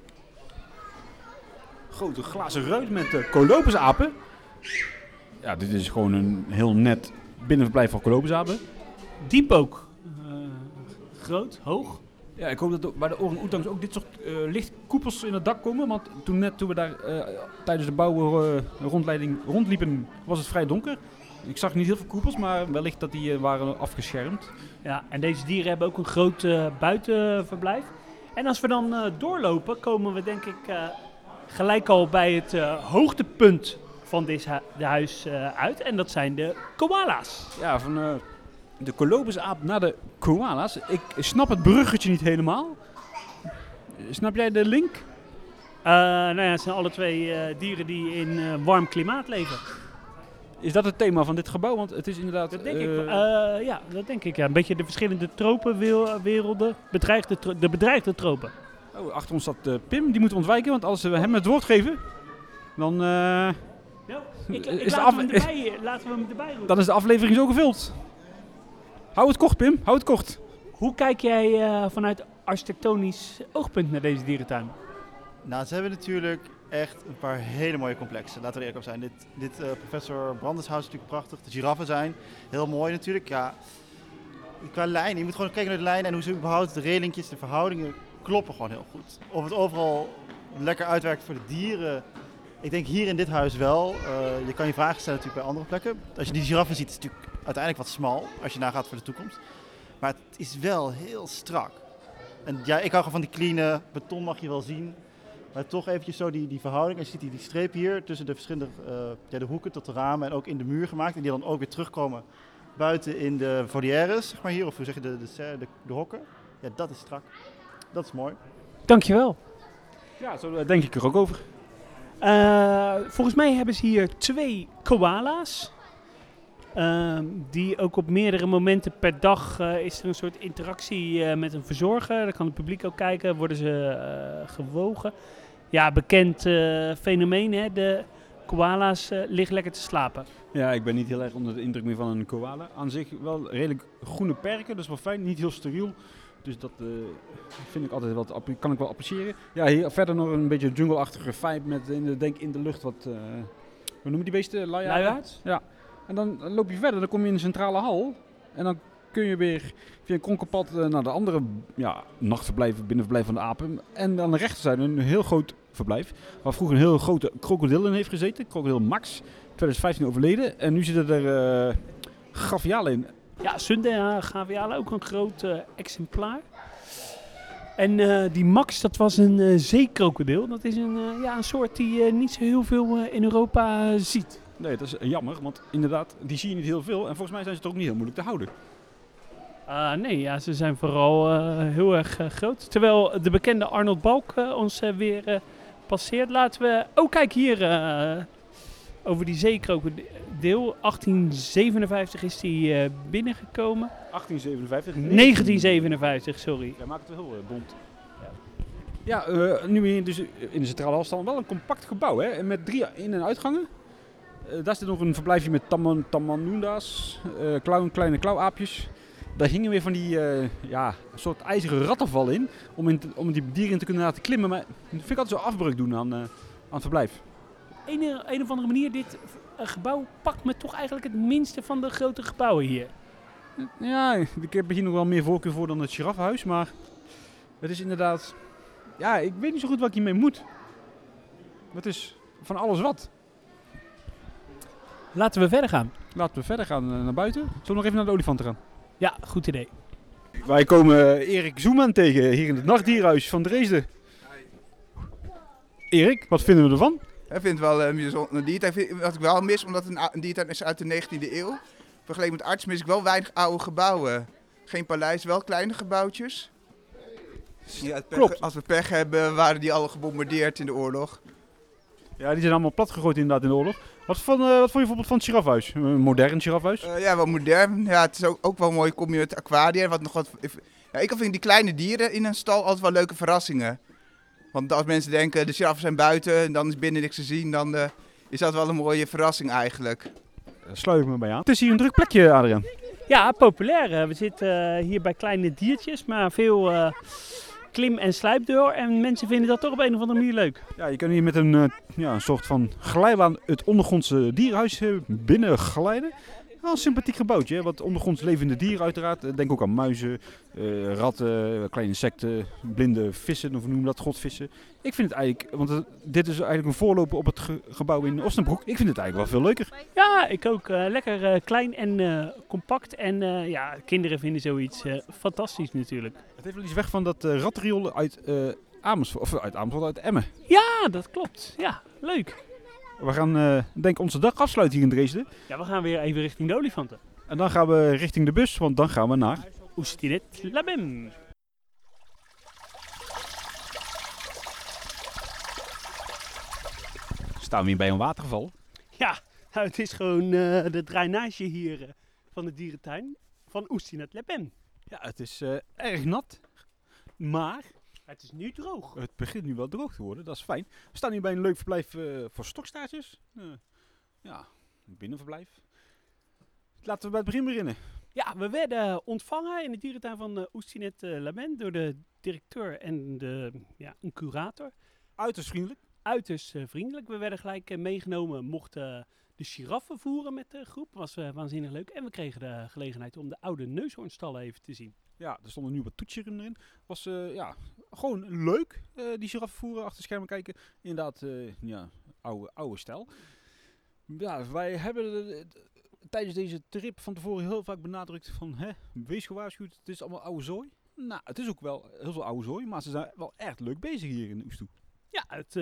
Grote glazen ruit met uh, kolopusapen. Ja, dit is gewoon een heel net binnenverblijf van kolopusapen. Diep ook. Uh, groot, hoog. Ja, ik hoop dat bij de orang-oetangs ook dit soort uh, lichtkoepels in het dak komen. Want toen net toen we daar uh, tijdens de bouwrondleiding rondliepen, was het vrij donker. Ik zag niet heel veel koepels, maar wellicht dat die waren afgeschermd. Ja, en deze dieren hebben ook een groot buitenverblijf. En als we dan doorlopen, komen we denk ik gelijk al bij het hoogtepunt van dit hu huis uit. En dat zijn de koala's. Ja, van de Colobusaap naar de koala's. Ik snap het bruggetje niet helemaal. Snap jij de link? Uh, nou ja, het zijn alle twee uh, dieren die in uh, warm klimaat leven. Is dat het thema van dit gebouw? Want het is inderdaad... Dat denk ik, ja, dat denk ik. Ja. Een beetje de verschillende tropenwerelden. Bedreigde tro de bedreigde tropen. Oh, achter ons staat Pim. Die moeten we ontwijken. Want als we hem het woord geven, dan... Ik, ik is laat hem erbij, laten we hem erbij roepen. Dan is de aflevering zo gevuld. Hou het kort, Pim. Hou het kort. Hoe kijk jij uh, vanuit architectonisch oogpunt naar deze dierentuin? Nou, ze hebben natuurlijk echt een paar hele mooie complexen. Laten we er eerlijk op zijn. Dit, dit uh, professor Brandershuis is natuurlijk prachtig. De giraffen zijn heel mooi natuurlijk. Ja, qua lijn, je moet gewoon kijken naar de lijn en hoe ze überhaupt de relingjes, de verhoudingen kloppen gewoon heel goed. Of het overal lekker uitwerkt voor de dieren. Ik denk hier in dit huis wel. Uh, je kan je vragen stellen natuurlijk bij andere plekken. Als je die giraffen ziet, is het natuurlijk uiteindelijk wat smal als je nagaat voor de toekomst. Maar het is wel heel strak. En ja, ik hou gewoon van die clean beton mag je wel zien. Maar toch eventjes zo die, die verhouding. En je ziet die, die streep hier tussen de verschillende uh, ja, de hoeken tot de ramen en ook in de muur gemaakt. En die dan ook weer terugkomen buiten in de volières, zeg maar hier. Of hoe zeg je, de, de, de, de hokken. Ja, dat is strak. Dat is mooi. Dankjewel. Ja, zo denk ik er ook over. Uh, volgens mij hebben ze hier twee koala's. Ehm, die ook op meerdere momenten per dag eh, is er een soort interactie eh, met een verzorger. Dan kan het publiek ook kijken, worden ze eh, gewogen. Ja, bekend eh, fenomeen, hè? de koala's eh, liggen lekker te slapen. Ja, ik ben niet heel erg onder de indruk meer van een koala. Aan zich wel redelijk groene perken, is wel fijn. Niet heel steriel. Dus dat eh, vind ik altijd wel kan ik wel appreciëren. Ja, hier verder nog een beetje jungle-achtige vibe met in de, denk in de lucht wat... eh hoe noem je die beesten? Luiaards? Ja. En dan loop je verder, dan kom je in de centrale hal. En dan kun je weer via een kronkelpad eh, naar de andere ja, nachtverblijven, binnenverblijf van de apen. En aan de rechterzijde een heel groot verblijf. Waar vroeger een heel grote krokodil in heeft gezeten. Krokodil Max. 2015 overleden. En nu zitten er gavialen in. Ja, Sundance gavialen, ook een groot eh, exemplaar. En eh, die Max, dat was een eh, zeekrokodil. Dat is een, ja, een soort die je niet zo heel veel in Europa ziet. Nee, dat is jammer, want inderdaad, die zie je niet heel veel. En volgens mij zijn ze toch ook niet heel moeilijk te houden. Ah, nee, ja, ze zijn vooral heel erg groot. Terwijl de bekende Arnold Balk ons weer passeert. Laten we... Oh, kijk hier. Over die zeekrokodil. 1857 is die eh, binnengekomen. 1857. 1957, sorry. Jij maakt het wel heel eh, bont. Ja, eh, nu weer dus in de centrale hal staan wel een compact gebouw, hè? En met drie in- en uitgangen. Eh, daar zit nog een verblijfje met taman, tamanunda's, eh, klauw, kleine klauwaapjes. Daar hingen weer van die eh, ja, soort ijzeren rattenval in, om, in te- om die dieren in te kunnen laten klimmen. Maar dat vind ik altijd zo afbreuk doen aan, eh, aan het verblijf. Een, een of andere manier, dit eh, gebouw pakt me toch eigenlijk het minste van de grote gebouwen hier. Ja, ik heb hier nog wel meer voorkeur voor dan het giraffenhuis, maar het is inderdaad... Ja, ik weet niet zo goed wat ik hiermee moet. Het is van alles wat. Laten we verder gaan. Laten we verder gaan eh, naar buiten. Zullen we nog even naar de olifanten gaan? Ja, goed idee. Wij komen eh, Erik Zoeman tegen hier in het nachtdierhuis van Dresden. Erik, wat vinden we ervan? Ik vind het wel een bijzonder diertuin. Ik vind- Wat ik wel mis, omdat het een, een diertuin is uit de 19e eeuw. Vergeleken met arts mis ik wel weinig oude gebouwen. Geen paleis, wel kleine gebouwtjes. Ja, het pech- Klopt. Als we pech hebben, waren die alle gebombardeerd in de oorlog. Ja, die zijn allemaal platgegooid inderdaad in de oorlog. Wat, van, eh, wat vond je bijvoorbeeld van het girafhuis? Een modern girafhuis? Eh, ja, wel modern. Ja, het is ook, ook wel mooi. Kom je met aquaria. Wat nog wat, ja, ik vind die kleine dieren in een stal altijd wel leuke verrassingen. Want als mensen denken, de giraffen zijn buiten en dan is binnen niks te zien, dan eh, is dat wel een mooie verrassing eigenlijk. Daar sluit ik me bij aan. Het is hier een druk plekje, Adriaan. Ja, populair. eh. We zitten eh, hier bij kleine diertjes, maar veel eh, klim- en slijpdeur. En mensen vinden dat toch op een of andere manier leuk. Ja, je kan hier met een, eh, ja, een soort van glijbaan het ondergrondse dierenhuis eh, binnen glijden. Wel een sympathiek gebouwtje, hè? wat ondergronds levende dieren uiteraard. Eh, Denk ook aan muizen, eh, ratten, kleine insecten, blinde vissen, of noem dat, godvissen. Ik vind het eigenlijk, want het- dit is eigenlijk een voorloper op het ge- gebouw in Ostenbroek. Ik vind het eigenlijk wel veel leuker. Ja, ik ook. eh, lekker eh, klein en eh, compact. En eh, ja, kinderen vinden zoiets eh, fantastisch natuurlijk. Het heeft wel iets weg van dat eh rattenriool uit eh Amersfoort, of uit Amersfoort, uit Emmen. Ja, dat klopt. Ja, leuk. We gaan eh, denk ik onze dag afsluiten hier in Dresden. Ja, we gaan weer even richting de olifanten. En dan gaan we richting de bus, want dan gaan we naar... Oestinet Labem. Staan we hier bij een waterval? Ja, nou, het is gewoon eh, de drainage hier eh, van de dierentuin van Oestinet Labem. Ja, het is eh, erg nat, maar Het is nu droog. het begint nu wel droog te worden. Dat is fijn. We staan hier bij een leuk verblijf eh, voor stokstaartjes. Eh, ja, een binnenverblijf. Laten we bij het begin beginnen. Ja, we werden ontvangen in de dierentuin van uh, Oestinet uh, Labem door de directeur en de, ja, een curator. Uiterst vriendelijk. Uiterst vriendelijk. We werden gelijk meegenomen, mochten de giraffen voeren met de groep. Was waanzinnig leuk. En we kregen de gelegenheid om de oude neushoornstallen even te zien. Ja, er stonden nu wat toetsjeren erin. Was uh, ja, gewoon leuk, uh, die giraffen voeren, achter schermen kijken. Inderdaad, uh, ja, oude, oude stijl. Ja, wij hebben tijdens deze trip van tevoren heel vaak benadrukt van, hè, wees gewaarschuwd, het is allemaal oude zooi. Nou, het is ook wel heel veel oude zooi, maar ze zijn wel echt leuk bezig hier in Oestoe. Ja, het,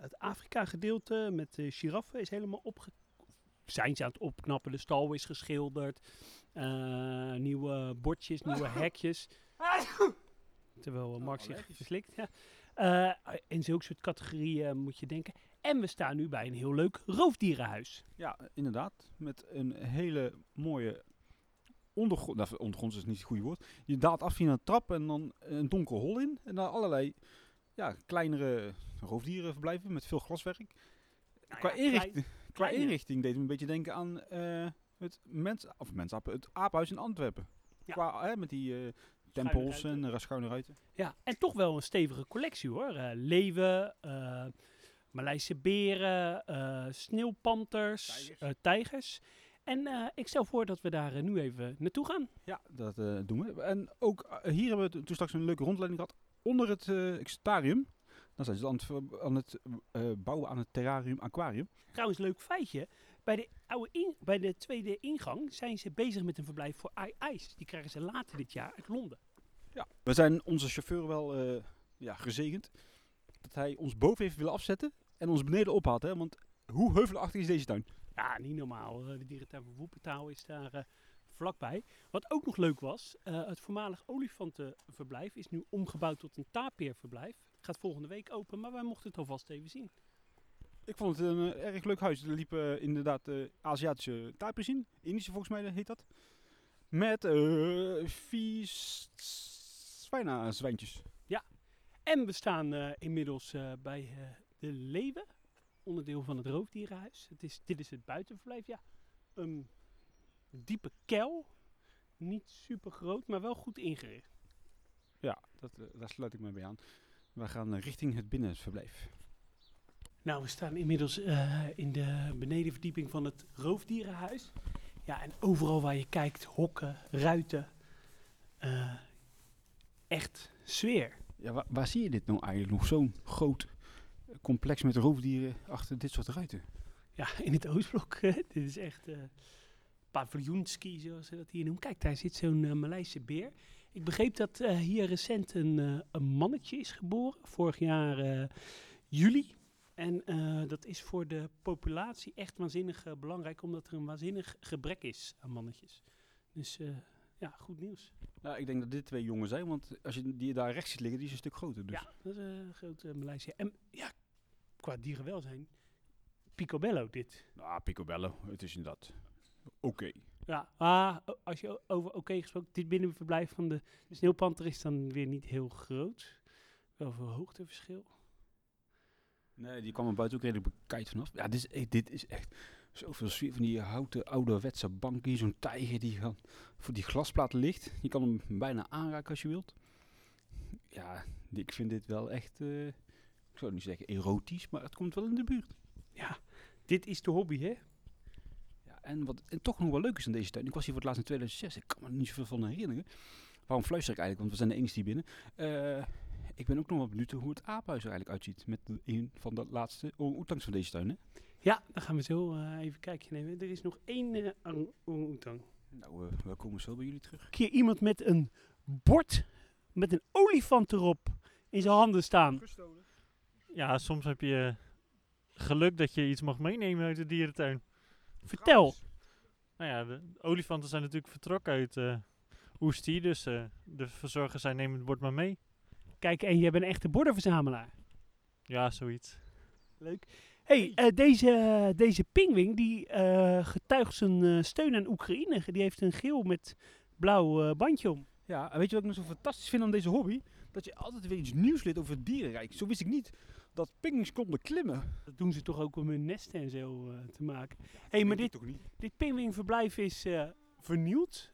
het Afrika-gedeelte met de giraffen is helemaal opge... Zijn ze aan het opknappen, de stal is geschilderd, uh, nieuwe bordjes, nieuwe hekjes. Terwijl uh, Mark zich verslikt. Ja. Uh, in zulke soort categorieën moet je denken. En we staan nu bij een heel leuk roofdierenhuis. Ja, inderdaad. Met een hele mooie ondergrond. Nou, ondergrond is niet het goede woord. Je daalt af via een trap en dan een donker hol in. En daar allerlei ja, kleinere roofdierenverblijven met veel glaswerk. Nou qua, ja, inrichting, klein- qua inrichting deed me een beetje denken aan eh, het, mens, of mensapen, het aaphuis in Antwerpen. Ja. Qua, hè, met die eh, tempels en uh, schuine ruiten. Ja, en toch wel een stevige collectie hoor. Eh, leeuwen, Maleise beren, sneeuwpanters, Tijgers. tijgers. En ik stel voor dat we daar nu even naartoe gaan. Ja, dat doen we. En ook hier hebben we to- toen straks een leuke rondleiding gehad. Onder het extarium. Dan zijn ze aan het, aan het bouwen aan het terrarium aquarium. Trouwens, leuk feitje. Bij de, oude in- bij de tweede ingang zijn ze bezig met een verblijf voor I-Ice. Die krijgen ze later dit jaar uit Londen. Ja. We zijn onze chauffeur wel eh, ja, gezegend. Dat hij ons boven heeft willen afzetten en ons beneden ophaalt. Hè? Want hoe heuvelachtig is deze tuin? Ja, niet normaal. Eh, De dierentuin van Woepentaal is daar eh, vlakbij. Wat ook nog leuk was, het voormalig olifantenverblijf is nu omgebouwd tot een tapeerverblijf. Gaat volgende week open, maar wij mochten het alvast even zien. Ik vond het een eh, erg leuk huis. Er liepen eh, inderdaad eh, Aziatische tapirs in. Indische volgens mij heet dat. Met vies zwijna zwijntjes. En we staan inmiddels bij de Leeuwen, onderdeel van het roofdierenhuis. Het is, dit is het buitenverblijf, ja. Een diepe kel, niet super groot, maar wel goed ingericht. Ja, dat, daar sluit ik me bij aan. We gaan richting het binnenverblijf. Nou, we staan inmiddels eh, in de benedenverdieping van het roofdierenhuis. Ja, en overal waar je kijkt, hokken, ruiten. eh, echt sfeer. Ja, waar, waar zie je dit nou eigenlijk nog? Zo'n groot eh, complex met roofdieren achter dit soort ruiten. Ja, in het Oostblok. Dit is echt eh paviljoenski, zoals ze dat hier noemen. Kijk, daar zit zo'n eh, Maleise beer. Ik begreep dat hier recent een, een mannetje is geboren. Vorig jaar juli. En eh, dat is voor de populatie echt waanzinnig eh, belangrijk, omdat er een waanzinnig gebrek is aan mannetjes. Dus eh, ja, goed nieuws. Nou, ik denk dat dit twee jongen zijn, want als je die daar rechts ziet liggen, die is een stuk groter. Dus. Ja, dat is een grote Maleise. En ja, qua dierenwelzijn, picobello dit. Nou, picobello, het is inderdaad oké. Ja, ah, o- als je over oké gesproken, dit binnenverblijf van de sneeuwpanter is dan weer niet heel groot. Wel veel hoogteverschil. Nee, die kwam er buiten ook redelijk bekijkt vanaf. Ja, dit is, eh, dit is echt zoveel sfeer van die houten ouderwetse bank hier. Zo'n tijger die voor die glasplaat ligt. Je kan hem bijna aanraken als je wilt. Ja, ik vind dit wel echt, eh, ik zou niet zeggen erotisch, maar het komt wel in de buurt. Ja, dit is de hobby, hè? Ja, en wat en toch nog wel leuk is aan deze tuin. Ik was hier voor het laatst in 2006. Ik kan me er niet zoveel van herinneren. Waarom fluister ik eigenlijk? Want we zijn de enige die binnen. Eh, ik ben ook nog wel benieuwd hoe het aaphuis er eigenlijk uitziet. Met de- een van de laatste orang-oetangs van deze tuin. Hè? Ja, dan gaan we zo eh, even een kijkje nemen. Er is nog één eh orang-oetang. Nou, eh, we komen zo bij jullie terug. Hier iemand met een bord met een olifant erop in zijn handen staan. Ja, soms heb je geluk dat je iets mag meenemen uit de dierentuin. Vertel. Nou ja, de olifanten zijn natuurlijk vertrokken uit eh Oestie, dus eh, de verzorgers zei neem het bord maar mee. Kijk, en je bent een echte bordenverzamelaar. Ja, zoiets. Leuk. hey, eh, deze, deze pingwing die eh, getuigt zijn eh, steun aan Oekraïne. Die heeft een geel met blauw eh, bandje om. Ja, en weet je wat ik nou zo fantastisch vind aan deze hobby? Dat je altijd weer iets nieuws leert over het dierenrijk. Zo wist ik niet dat pinguïns konden klimmen. Dat doen ze toch ook om hun nesten en zo eh, te maken. hey, maar dit, toch niet? dit pingwingverblijf is eh, vernieuwd.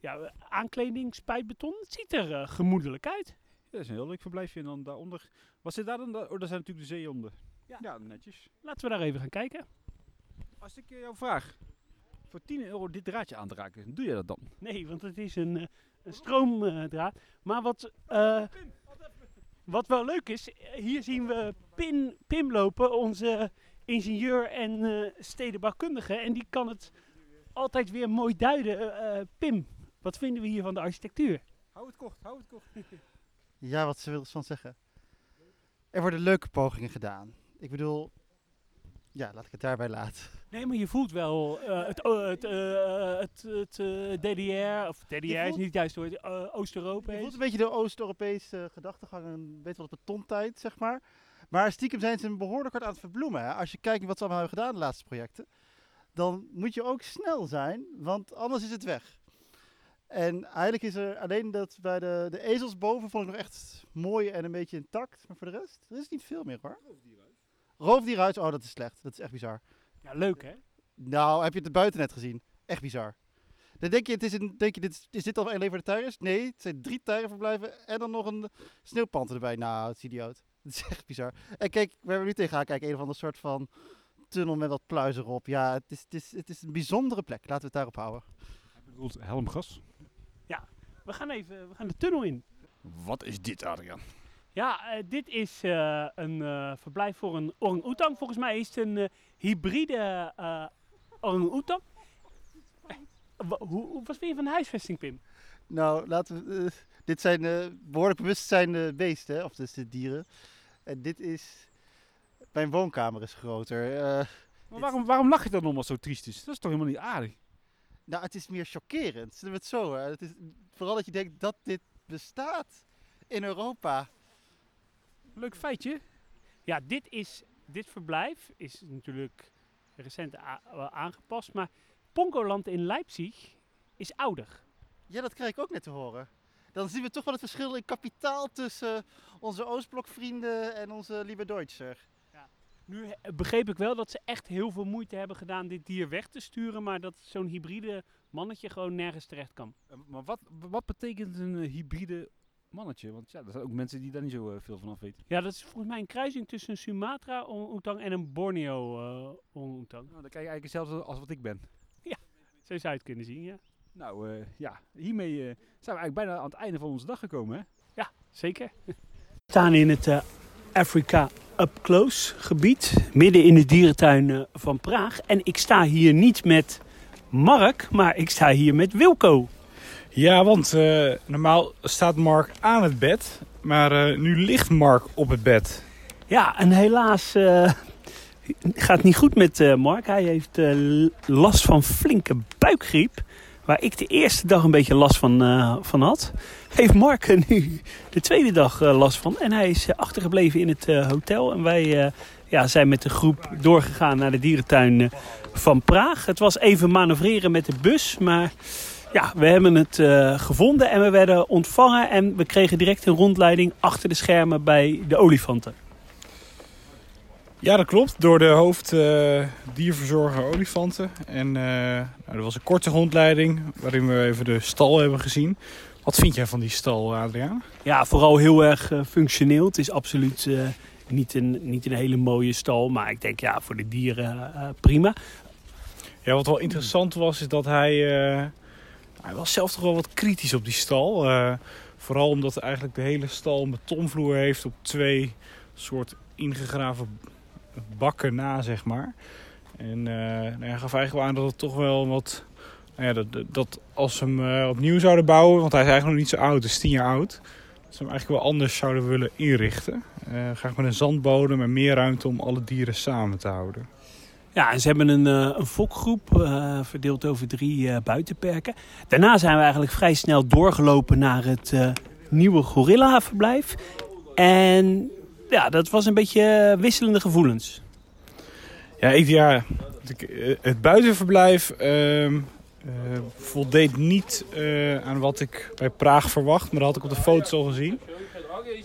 Ja, aankleding, spijtbeton. Het ziet er eh, gemoedelijk uit. Ja, dat is een heel leuk verblijfje. En dan daaronder... Wat zit daar dan? Da- Oh, daar zijn natuurlijk de zeehonden. Ja. ja netjes. Laten we daar even gaan kijken. Als ik eh, jou vraag voor 10 euro dit draadje aan te raken, doe je dat dan? Nee, want het is een, eh, een stroomdraad. maar wat, eh, wat wel leuk is, hier zien we Pim, Pim lopen, onze ingenieur en eh, stedenbouwkundige. En die kan het altijd weer mooi duiden. Pim, wat vinden we hier van de architectuur? Hou het kort, hou het kort. Ja, wat ze wil van zeggen. Er worden leuke pogingen gedaan. Ik bedoel, ja, laat ik het daarbij laten. Nee, maar je voelt wel eh, het, oh, het, eh, het, het eh, DDR, of DDR is niet het eh, Oost-Europa Je voelt een beetje de Oost-Europese gedachtegang en weet wel de betontijd, zeg maar. Maar stiekem zijn ze behoorlijk hard aan het verbloemen. Hè? Als je kijkt wat ze allemaal hebben gedaan de laatste projecten. Dan moet je ook snel zijn, want anders is het weg. En eigenlijk is er alleen dat bij de, de ezels boven vond ik nog echt mooi en een beetje intact. Maar voor de rest, er is niet veel meer hoor. Roofdierhuis, oh dat is slecht. Dat is echt bizar. Ja, leuk hè? Nou, heb je het buiten net gezien? Echt bizar. Dan denk je, het is, een, denk je dit, is- is dit al alleen voor de tijgers? Nee, het zijn drie tijgerverblijven en dan nog een sneeuwpanter erbij. Nou, het is idioot. Het is echt bizar. En kijk, waar we nu tegenaan kijken, een of ander soort van tunnel met wat pluis erop. Ja, het is, het is, het is een bijzondere plek. Laten we het daarop houden. Hij bedoelt helmgas. We gaan even we gaan de tunnel in. Wat is dit, Adriaan? Ja, eh, dit is eh, een eh, verblijf voor een orang-oetang. Volgens mij is het een eh, hybride eh orang-oetang. Hoe, hoe- wat vind je van de huisvesting, Pim? Nou, laten we. dit zijn eh, behoorlijk bewustzijnde beesten, hè, of dus de dieren. En dit is. Mijn woonkamer is groter. eh, Maar waarom, waarom lach je dan het zo triest is? Dat is toch helemaal niet aardig? Nou, het is meer chockerend. Zullen we het zo? Hè? Het is vooral dat je denkt dat dit bestaat in Europa. Leuk feitje. Ja, dit, is, dit verblijf is natuurlijk recent aangepast. Maar Pongoland in Leipzig is ouder. Ja, dat krijg ik ook net te horen. Dan zien we toch wel het verschil in kapitaal tussen onze Oostblokvrienden en onze Liebe Deutscher. Nu begreep ik wel dat ze echt heel veel moeite hebben gedaan dit dier weg te sturen. Maar dat zo'n hybride mannetje gewoon nergens terecht kan. Eh, Maar wat, wat betekent een eh, hybride mannetje? Want ja, er zijn ook mensen die daar niet zo eh, veel van af weten. Ja, dat is volgens mij een kruising tussen een Sumatra orang-oetang en een Borneo uh. Nou, dan kijk je eigenlijk hetzelfde als wat ik ben. Zo zou je het kunnen zien, ja. Nou ja, hiermee zijn we eigenlijk bijna aan het einde van onze dag gekomen. Hè? Ja, zeker. We staan in het eh, Africa Up Close gebied, midden in de dierentuin eh, van Praag. En ik sta hier niet met Mark, maar ik sta hier met Wilco. Ja, want eh, normaal staat Mark aan het bed, maar eh, nu ligt Mark op het bed. Ja, en helaas eh, gaat niet goed met Mark. Hij heeft last van flinke buikgriep. Waar ik de eerste dag een beetje last van, eh, van had. Heeft Mark nu de tweede dag eh, last van. En hij is eh, achtergebleven in het hotel. En wij ja, zijn met de groep doorgegaan naar de dierentuin van Praag. Het was even manoeuvreren met de bus. Maar ja, we hebben het gevonden. En we werden ontvangen. En we kregen direct een rondleiding achter de schermen bij de olifanten. Ja, dat klopt. Door de hoofd eh, dierverzorger olifanten. En eh, nou, er was een korte rondleiding waarin we even de stal hebben gezien. Wat vind jij van die stal, Adriaan? Ja, vooral heel erg eh, functioneel. Het is absoluut niet, een, niet een hele mooie stal. Maar ik denk ja, voor de dieren prima. Ja, wat wel interessant was, is dat hij... hij was zelf toch wel wat kritisch op die stal. Vooral omdat eigenlijk de hele stal een betonvloer heeft op twee soort ingegraven bakken na, zeg maar. En eh, nou, hij gaf eigenlijk wel aan dat het toch wel wat... nou ja, dat, dat- als ze hem eh, opnieuw zouden bouwen, want hij is eigenlijk nog niet zo oud, is tien jaar oud. Dat ze hem eigenlijk wel anders zouden willen inrichten. Eh, graag met een zandbodem en meer ruimte om alle dieren samen te houden. Ja, en ze hebben een, een fokgroep verdeeld over drie buitenperken. Daarna zijn we eigenlijk vrij snel doorgelopen naar het eh, nieuwe gorilla-verblijf. En ja, dat was een beetje eh, wisselende gevoelens. Ja, ik, ja eh, het buitenverblijf ehm, eh, voldeed niet aan wat ik bij Praag verwacht. Maar dat had ik op de foto's al gezien.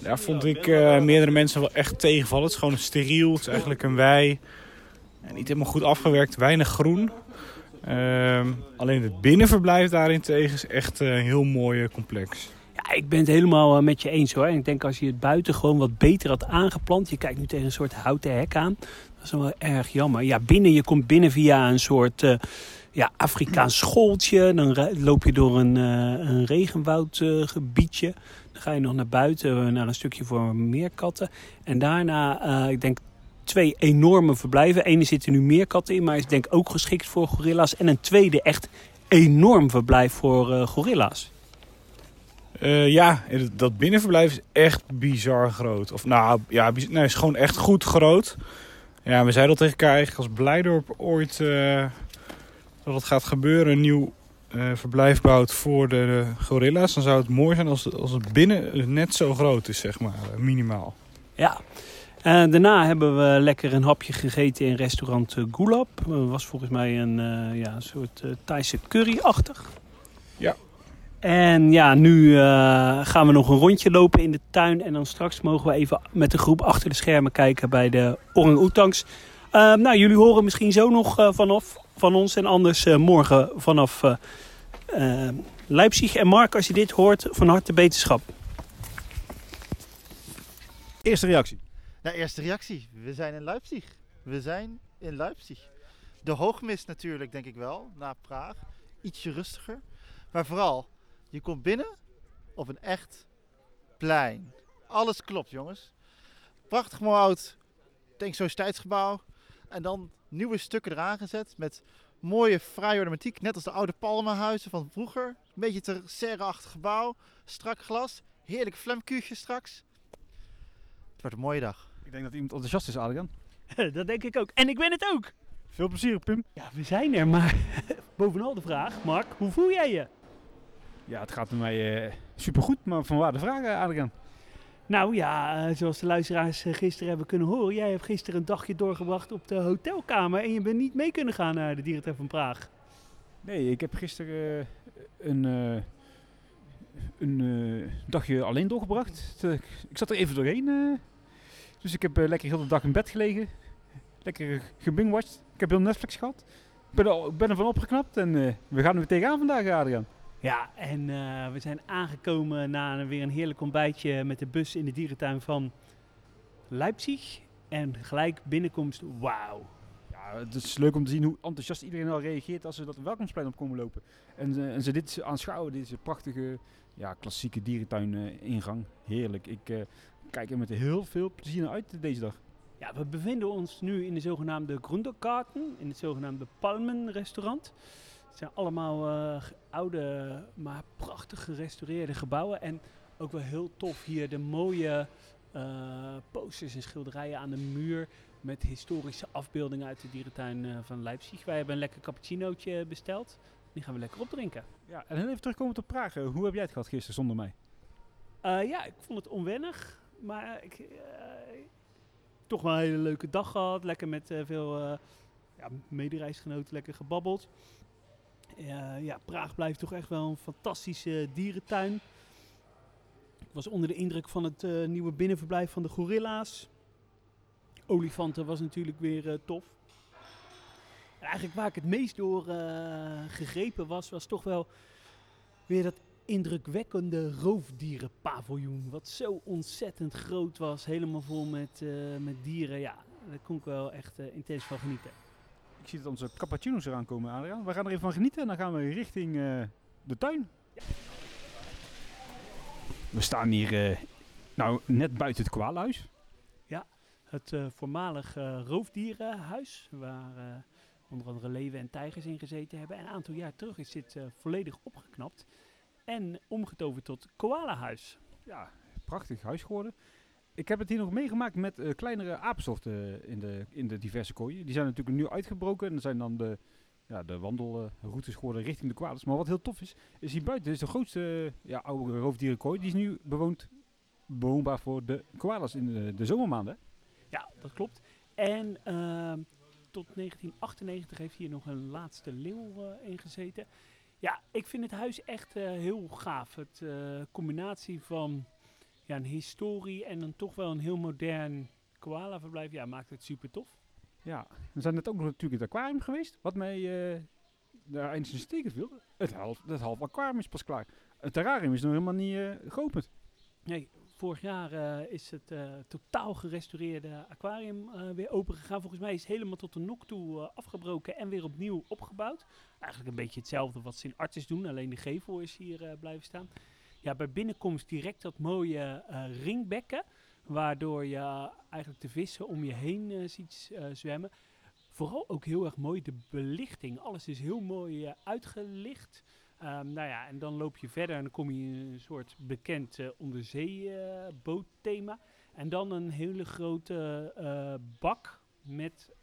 Daar vond ik meerdere mensen wel echt tegenvallen. Het is gewoon steriel, het is eigenlijk een wei. Niet helemaal goed afgewerkt, weinig groen. Ehm, alleen het binnenverblijf daarentegen is echt een heel mooi complex. Ik ben het helemaal eh, met je eens hoor. En ik denk als je het buiten gewoon wat beter had aangeplant. Je kijkt nu tegen een soort houten hek aan. Dat is wel erg jammer. Ja, binnen, je komt binnen via een soort eh, ja, Afrikaans schooltje. Dan loop je door een, eh, een regenwoudgebiedje. dan ga je nog naar buiten, naar een stukje voor meerkatten. En daarna, ik denk twee enorme verblijven. Ene zitten nu meerkatten in, maar is denk ik ook geschikt voor gorilla's. En een tweede echt enorm verblijf voor gorilla's. Eh, ja, dat binnenverblijf is echt bizar groot. Of nou, ja, nee, het is gewoon echt goed groot. Ja, we zeiden al tegen elkaar eigenlijk als Blijdorp ooit eh, dat het gaat gebeuren. Een nieuw eh, verblijf bouwt voor de, gorilla's. Dan zou het mooi zijn als, het- als het binnen net zo groot is, zeg maar, minimaal. Ja, daarna hebben we lekker een hapje gegeten in restaurant uh, Gulab. Dat was volgens mij een uh, ja, soort uh, Thaise curry-achtig. Ja. En ja, nu gaan we nog een rondje lopen in de tuin. En dan straks mogen we even met de groep achter de schermen kijken bij de orang-oetangs. nou, jullie horen misschien zo nog vanaf van ons en anders morgen vanaf Leipzig. En Mark, als je dit hoort, van harte beterschap. Eerste reactie. Nou, eerste reactie. We zijn in Leipzig. We zijn in Leipzig. De hoogmis natuurlijk, denk ik wel, na Praag. Ietsje rustiger. Maar vooral, je komt binnen op een echt plein. Alles klopt, jongens. Prachtig mooi oud, denk sociëteitsgebouw. En dan nieuwe stukken eraan gezet met mooie fraaie ornamentiek. Net als de oude palmenhuizen van vroeger. Een beetje ter serre-achtig gebouw. Strak glas. Heerlijk flamkuurtje straks. Het wordt een mooie dag. Ik denk dat iemand enthousiast is, Adrian. dat denk ik ook. En ik ben het ook. Veel plezier, Pim. Ja, we zijn er, maar bovenal de vraag, Mark, hoe voel jij je? Ja, het gaat met mij uh, supergoed, maar van waar de vraag, eh, Adrian? Nou ja, uh, zoals de luisteraars gisteren hebben kunnen horen, jij hebt gisteren een dagje doorgebracht op de hotelkamer en je bent niet mee kunnen gaan naar de dierentuin van Praag. Nee, ik heb gisteren een, een dagje alleen doorgebracht. ik zat er even doorheen dus ik heb lekker heel de dag in bed gelegen. Lekker gebingwatcht. Ik heb heel Netflix gehad. Ik ben, er, ben ervan opgeknapt en we gaan er weer tegenaan vandaag, Adriaan. Ja, en uh, we zijn aangekomen na weer een heerlijk ontbijtje met de bus in de dierentuin van Leipzig. En gelijk binnenkomst, wauw. Ja, het is leuk om te zien hoe enthousiast iedereen al reageert als ze dat welkomstplein op komen lopen. En, en ze dit aanschouwen, deze prachtige, ja, klassieke dierentuin ingang. Heerlijk. Ik kijk er met heel veel plezier naar uit deze dag. Ja, we bevinden ons nu in de zogenaamde Grundergarten, in het zogenaamde Palmenrestaurant. Het zijn allemaal oude, maar prachtig gerestaureerde gebouwen. En ook wel heel tof hier de mooie uh, posters en schilderijen aan de muur met historische afbeeldingen uit de dierentuin uh, van Leipzig. Wij hebben een lekker cappuccinootje besteld. Die gaan we lekker opdrinken. Ja, en even terugkomen op Praag. Hoe heb jij het gehad gisteren zonder mij? ja, ik vond het onwennig. Maar ik toch wel een hele leuke dag gehad. Lekker met veel ja, medereisgenoten, lekker gebabbeld. Ja, Praag blijft toch echt wel een fantastische dierentuin. Ik was onder de indruk van het nieuwe binnenverblijf van de gorilla's. Olifanten was natuurlijk weer tof. En eigenlijk waar ik het meest door gegrepen was, was toch wel weer dat indrukwekkende roofdierenpaviljoen. Wat zo ontzettend groot was. Helemaal vol met, met dieren. Ja, daar kon ik wel echt intens van genieten. Ik zie dat onze cappuccino's eraan komen, Adriaan. We gaan er even van genieten en dan gaan we richting uh, de tuin. We staan hier nou net buiten het kwaalhuis. Ja, het voormalig roofdierenhuis. Waar onder andere leeuwen en tijgers in gezeten hebben. En een aantal jaar terug is dit volledig opgeknapt en omgetoverd tot koalahuis. Ja, prachtig huis geworden. Ik heb het hier nog meegemaakt met uh, kleinere apensoorten in de, in de diverse kooien. Die zijn natuurlijk nu uitgebroken en zijn dan de, ja, de wandelroutes geworden richting de koalas. Maar wat heel tof is, is hier buiten is de grootste ja, oude roofdierenkooi. Die is nu bewoond, bewoonbaar voor de koalas in de, de zomermaanden. Ja, dat klopt. En uh, tot 1998 heeft hier nog een laatste leeuw uh, ingezeten. Ja, ik vind het huis echt heel gaaf. Het combinatie van ja, een historie en dan toch wel een heel modern koala-verblijf. Ja, maakt het super tof. Ja, we zijn net ook nog natuurlijk het aquarium geweest. Wat mij uh, daar eens in steken viel. Het half, het half aquarium is pas klaar. Het terrarium is nog helemaal niet geopend. Nee, vorig jaar uh, is het uh, totaal gerestaureerde aquarium uh, weer open gegaan. Volgens mij is het helemaal tot de nok toe afgebroken en weer opnieuw opgebouwd. Eigenlijk een beetje hetzelfde wat ze in Artis doen, alleen de gevel is hier blijven staan. Ja, bij binnenkomst direct dat mooie ringbekken, waardoor je eigenlijk de vissen om je heen ziet zwemmen. Vooral ook heel erg mooi de belichting. Alles is heel mooi uitgelicht. Um, nou ja, en dan loop je verder en dan kom je in een soort bekend uh, onderzeebootthema. Uh, en dan een hele grote uh, bak met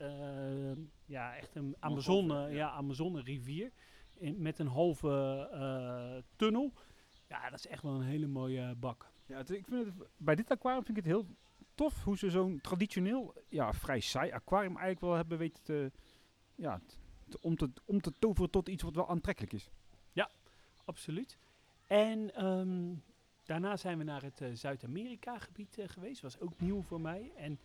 ja, echt een Amazone, ja. ja. Amazone rivier. In, met een halve tunnel. Ja, dat is echt wel een hele mooie bak. Ja, het, ik vind het, bij dit aquarium vind ik het heel tof hoe ze zo'n traditioneel, ja, vrij saai aquarium eigenlijk wel hebben weten te, ja, te- om, te, om te toveren tot iets wat wel aantrekkelijk is. Absoluut. En ehm, daarna zijn we naar het eh, Zuid-Amerika-gebied eh, geweest. was ook nieuw voor mij. En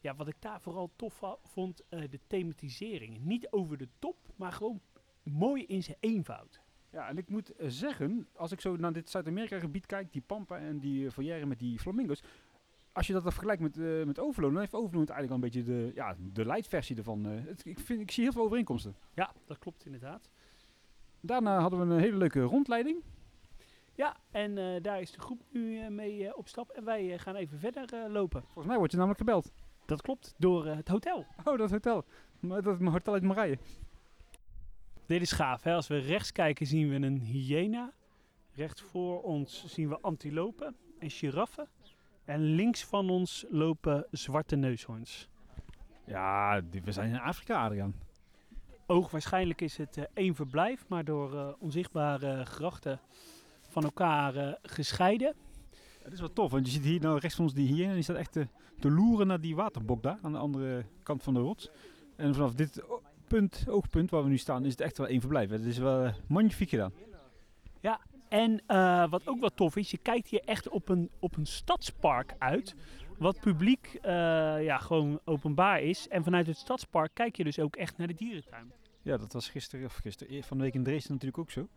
ja, wat ik daar vooral tof vond, eh, de thematisering. Niet over de top, maar gewoon mooi in zijn eenvoud. Ja, en ik moet eh, zeggen, als ik zo naar dit Zuid-Amerika-gebied kijk, die Pampa en die uh, met die flamingo's. Als je dat dan vergelijkt met, eh met Overloon, dan heeft Overloon eigenlijk al een beetje de, ja, de light versie ervan. Het- ik, vind, ik zie heel veel overeenkomsten. Ja, dat klopt inderdaad. Daarna hadden we een hele leuke rondleiding. Ja, en daar is de groep nu mee op stap. En wij gaan even verder lopen. Volgens mij word je namelijk gebeld. Dat klopt, door het hotel. Oh, dat hotel. Maar dat is mijn hotel uit Marije. Dit is gaaf. Hè? Als we rechts kijken zien we een hyena. Rechts voor ons zien we antilopen en giraffen. En links van ons lopen zwarte neushoorns. Ja, we zijn in Afrika, Adriaan. Oogwaarschijnlijk is het eh, één verblijf, maar door eh, onzichtbare grachten van elkaar eh, gescheiden. Het is wel tof, want je ziet hier nou rechts van ons die hyena. Die staat echt te, te loeren naar die waterbok daar, aan de andere kant van de rots. En vanaf dit oogpunt waar we nu staan, is het echt wel één verblijf. Het is wel eh, magnifiek gedaan. Ja, en eh, wat ook wel tof is, je kijkt hier echt op een, op een stadspark uit. Wat publiek eh, ja, gewoon openbaar is. En vanuit het stadspark kijk je dus ook echt naar de dierentuin. Ja, dat was gisteren, of gisteren, eer- van de week in Dresden natuurlijk ook zo.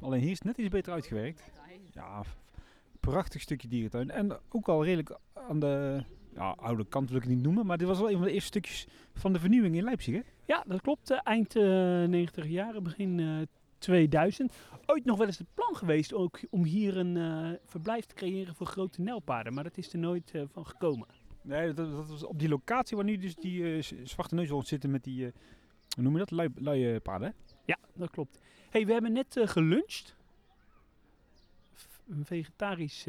Alleen hier is het net iets beter uitgewerkt. Ja, prachtig stukje dierentuin. En ook al redelijk aan de ja, oude kant wil ik het niet noemen. Maar dit was wel een van de eerste stukjes van de vernieuwing in Leipzig, hè? Ja, dat klopt. eh, eind eh 90 jaren, begin eh 2000. Ooit nog wel eens het plan geweest ook om hier een verblijf te creëren voor grote nelpaarden. Maar dat is er nooit van gekomen. Nee, dat, dat was op die locatie waar nu dus die zwarte neushoorns zitten met die, hoe noem je dat, lui, luienpaarden, hè? Ja, dat klopt. hey, we hebben net geluncht. Een vegetarisch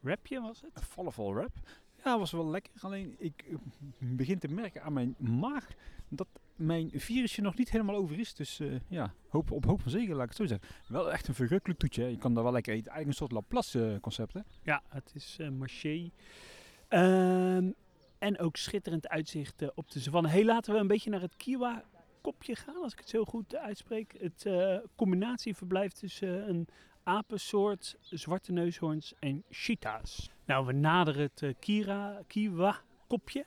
wrapje was het. Een falafel wrap. Ja, was wel lekker. Alleen ik eh, begin te merken aan mijn maag dat mijn virusje nog niet helemaal over is. Dus eh, ja, hoop, op hoop van zeker, laat ik het zo zeggen. Wel echt een verrukkelijk toetje. hè. Je kan daar wel lekker eten. Eigenlijk een soort Laplace eh, hè? Ja, het is eh marché. Ehm, en ook schitterend uitzicht op de savanne. Hey, laten we een beetje naar het Kiwa kopje gaan, als ik het zo goed uitspreek. Het combinatieverblijf tussen een apensoort, zwarte neushoorns en cheetahs. Nou, we naderen het eh, Kira, Kiwa kopje.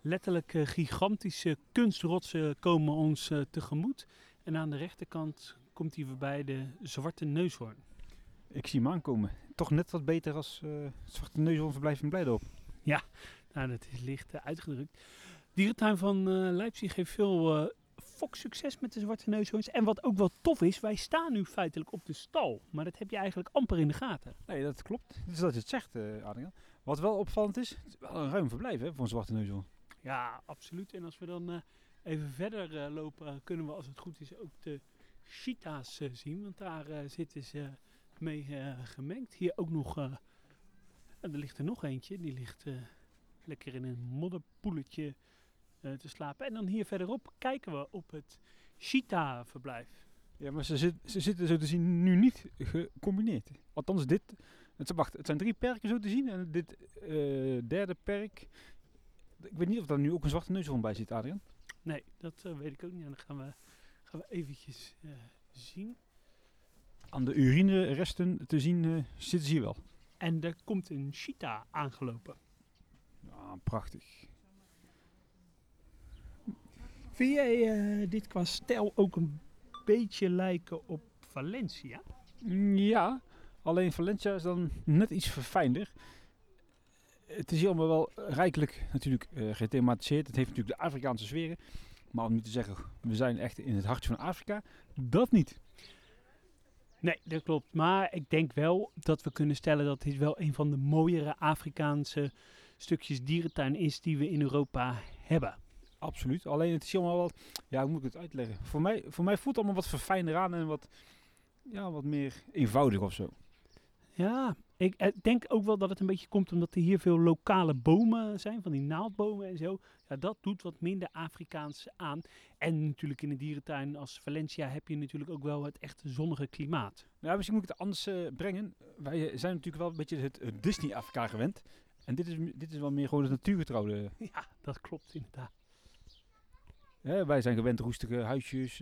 Letterlijk eh, gigantische kunstrotsen komen ons eh, tegemoet. En aan de rechterkant komt hij voorbij de zwarte neushoorn. Ik zie hem aankomen. Toch net wat beter als het zwarte neushoornverblijf in Blijdorp. Ja, nou, dat is licht uitgedrukt. Dierentuin van Leipzig heeft veel eh foksucces met de zwarte neushoorns. En wat ook wel tof is, wij staan nu feitelijk op de stal. Maar dat heb je eigenlijk amper in de gaten. Nee, dat klopt. Dus dat je het zegt, Adriaan. Wat wel opvallend is, het is wel een ruim verblijf hè, voor een zwarte neushoorn. Ja, absoluut. En als we dan eh, even verder eh, lopen, kunnen we als het goed is ook de cheetahs zien. Want daar zitten ze mee gemengd. Hier ook nog, eh, er ligt er nog eentje. Die ligt lekker in een modderpoeletje te slapen. En dan hier verderop kijken we op het cheetah-verblijf. Ja, maar ze, zit, ze zitten zo te zien nu niet gecombineerd. Althans, dit. Het, wacht, het zijn drie perken zo te zien. En dit eh, derde perk. Ik weet niet of daar nu ook een zwarte neushoorn bij zit, Adriaan. Nee, dat eh, weet ik ook niet. En dan gaan we, gaan we eventjes eh, zien. Aan de urineresten te zien eh, zitten ze hier wel. En er komt een cheetah aangelopen. Ja, prachtig. Vind jij eh, dit qua stijl ook een beetje lijken op Valencia? Mm, Ja, alleen Valencia is dan net iets verfijnder. Het is hier allemaal wel rijkelijk natuurlijk eh, gethematiseerd. Het heeft natuurlijk de Afrikaanse sferen. Maar om nu te zeggen, we zijn echt in het hartje van Afrika, dat niet. Nee, dat klopt. Maar ik denk wel dat we kunnen stellen dat dit wel een van de mooiere Afrikaanse stukjes dierentuin is die we in Europa hebben. Absoluut. Alleen het is allemaal wel, ja, hoe moet ik het uitleggen? Voor mij, voor mij voelt het allemaal wat verfijnder aan en wat, ja, wat meer eenvoudig of zo. Ja, ik eh, denk ook wel dat het een beetje komt omdat er hier veel lokale bomen zijn, van die naaldbomen en zo. Ja, dat doet wat minder Afrikaans aan. En natuurlijk in een dierentuin als Valencia heb je natuurlijk ook wel het echte zonnige klimaat. Ja, misschien moet ik het anders eh, brengen. Wij zijn natuurlijk wel een beetje het, het Disney-Afrika gewend. En dit is, dit is wel meer gewoon het natuurgetrouwde. Ja, dat klopt inderdaad. Hè, wij zijn gewend roestige huisjes,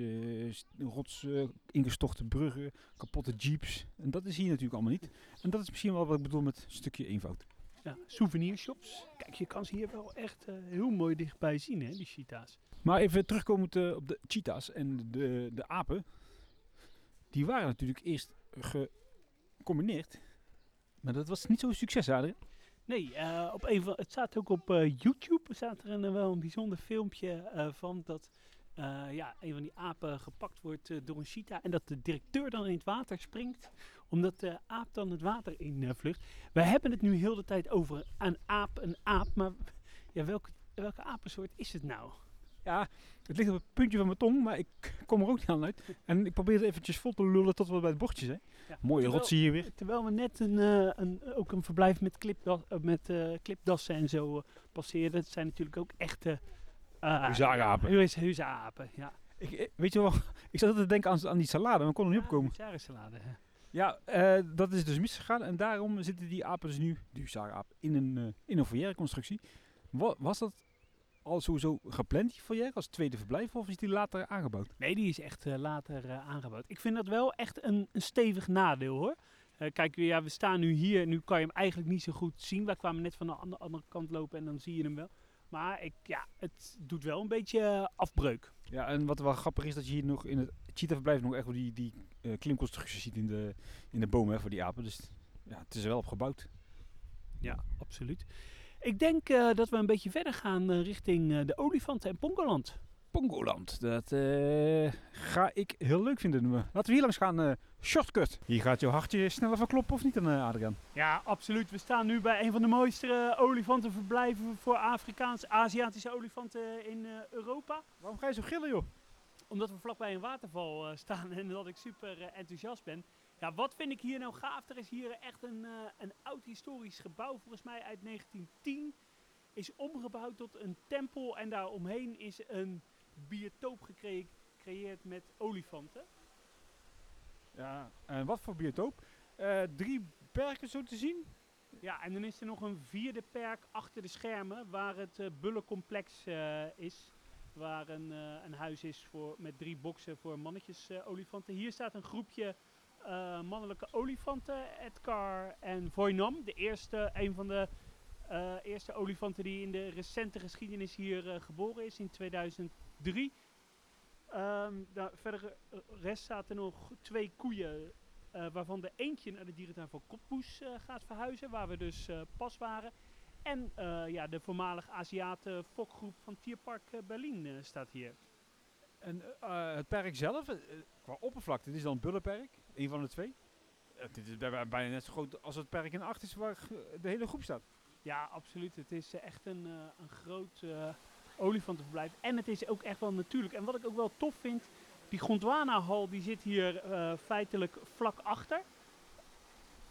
st- rots ingestochte bruggen, kapotte jeeps. En dat is hier natuurlijk allemaal niet. En dat is misschien wel wat ik bedoel met een stukje eenvoud. Ja, souvenirshops. Kijk, je kan ze hier wel echt eh, heel mooi dichtbij zien, hè, die cheetahs. Maar even terugkomend op de cheetahs en de, de apen. Die waren natuurlijk eerst gecombineerd. Maar dat was niet zo'n succes, Adrien. Nee, eh, op een van, het staat ook op eh, YouTube. Er staat er een, eh, wel een bijzonder filmpje van dat ja, een van die apen gepakt wordt door een cheetah. En dat de directeur dan in het water springt, omdat de aap dan het water in vlucht. Wij hebben het nu heel de tijd over een aap, een aap. Maar ja, welke, welke apensoort is het nou? Ja, het ligt op het puntje van mijn tong, maar ik kom er ook niet aan uit. En ik probeer het eventjes vol te lullen tot we bij het bordje zijn. Ja, Mooie terwijl- rotsen hier weer. Terwijl we net een, eh, een, ook een verblijf met, clipda- eh, met eh, clipdassen en zo passeerden. Het zijn natuurlijk ook echte... uh, Huzarapen. Huzarapen, ja. Ik, weet je wel, ik zat te denken aan, aan die salade, maar ik kon er niet opkomen. Huzarensalade, hè. Ja, dat is dus misgegaan en daarom zitten die apen dus nu, die in een, in een foyer-constructie. Wa- was dat al sowieso gepland, die foyer, als tweede verblijf, of is die later aangebouwd? Nee, die is echt eh, later eh, aangebouwd. Ik vind dat wel echt een, een stevig nadeel hoor. Eh, kijk, ja, we staan nu hier. Nu kan je hem eigenlijk niet zo goed zien. Wij kwamen net van de andere, andere kant lopen en dan zie je hem wel. Maar ik, ja, het doet wel een beetje afbreuk. Ja, en wat wel grappig is, dat je hier nog in het cheetah-verblijf nog echt wel die, die eh, klimconstructies ziet in de, in de bomen hè, voor die apen. Dus ja, het is er wel op gebouwd. Ja, absoluut. Ik denk eh, dat we een beetje verder gaan eh, richting eh, de olifanten en Pongoland. Pongoland, dat eh, ga ik heel leuk vinden. Laten we hier langs gaan, eh, shortcut. Hier gaat jouw hartje sneller van kloppen of niet dan Adriaan? Ja, absoluut. We staan nu bij een van de mooiste olifantenverblijven voor Afrikaans, Aziatische olifanten in eh, Europa. Waarom ga je zo gillen joh? Omdat we vlakbij een waterval eh, staan en dat ik super enthousiast ben. Ja, wat vind ik hier nou gaaf? Er is hier echt een, eh, een oud historisch gebouw, volgens mij uit 1910. Is omgebouwd tot een tempel en daaromheen is een biotoop gecre- gecreëerd met olifanten. Ja, en wat voor biotoop? Eh, drie perken zo te zien. Ja, en dan is er nog een vierde perk achter de schermen waar het eh bullencomplex is. Waar een, een huis is voor, met drie boksen voor mannetjes olifanten. Hier staat een groepje eh, mannelijke olifanten. Edgar en Voinam. De eerste, een van de eh, eerste olifanten die in de recente geschiedenis hier eh, geboren is in 2003. Ehm daar, verder rest zaten nog twee koeien waarvan de eentje naar de dierentuin van Koppoes gaat verhuizen, waar we dus pas waren. En ja, de voormalig Aziaten fokgroep van Tierpark Berlin staat hier. En eh, het perk zelf, eh, qua oppervlakte, dit is dan een bullenperk, een van de twee. Eh, dit is bij- bij- bijna net zo groot als het perk in acht waar de hele groep staat. Ja, absoluut. Het is echt een, een groot olifantenverblijf. En het is ook echt wel natuurlijk. En wat ik ook wel tof vind, die Gondwana-hal die zit hier feitelijk vlak achter.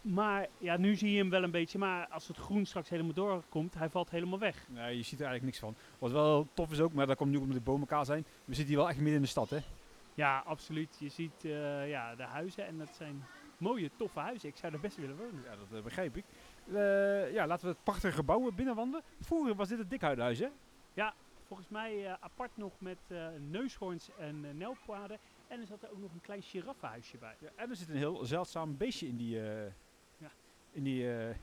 Maar ja, nu zie je hem wel een beetje. Maar als het groen straks helemaal doorkomt, hij valt helemaal weg. Nee, je ziet er eigenlijk niks van. Wat wel tof is ook, maar dat komt nu omdat de bomen elkaar zijn. We zitten hier wel echt midden in de stad, hè? Ja, absoluut. Je ziet eh, ja, de huizen en dat zijn mooie, toffe huizen. Ik zou er best willen wonen. Ja, dat eh, begrijp ik. Eh, ja, laten we het prachtige gebouw binnenwandelen. Vroeger was dit het dikhuidenhuis, hè? Ja, volgens mij apart nog met neushoorns en nelpaarden. En er zat er ook nog een klein giraffenhuisje bij. Ja, en er zit een heel zeldzaam beestje in die... In die... eh,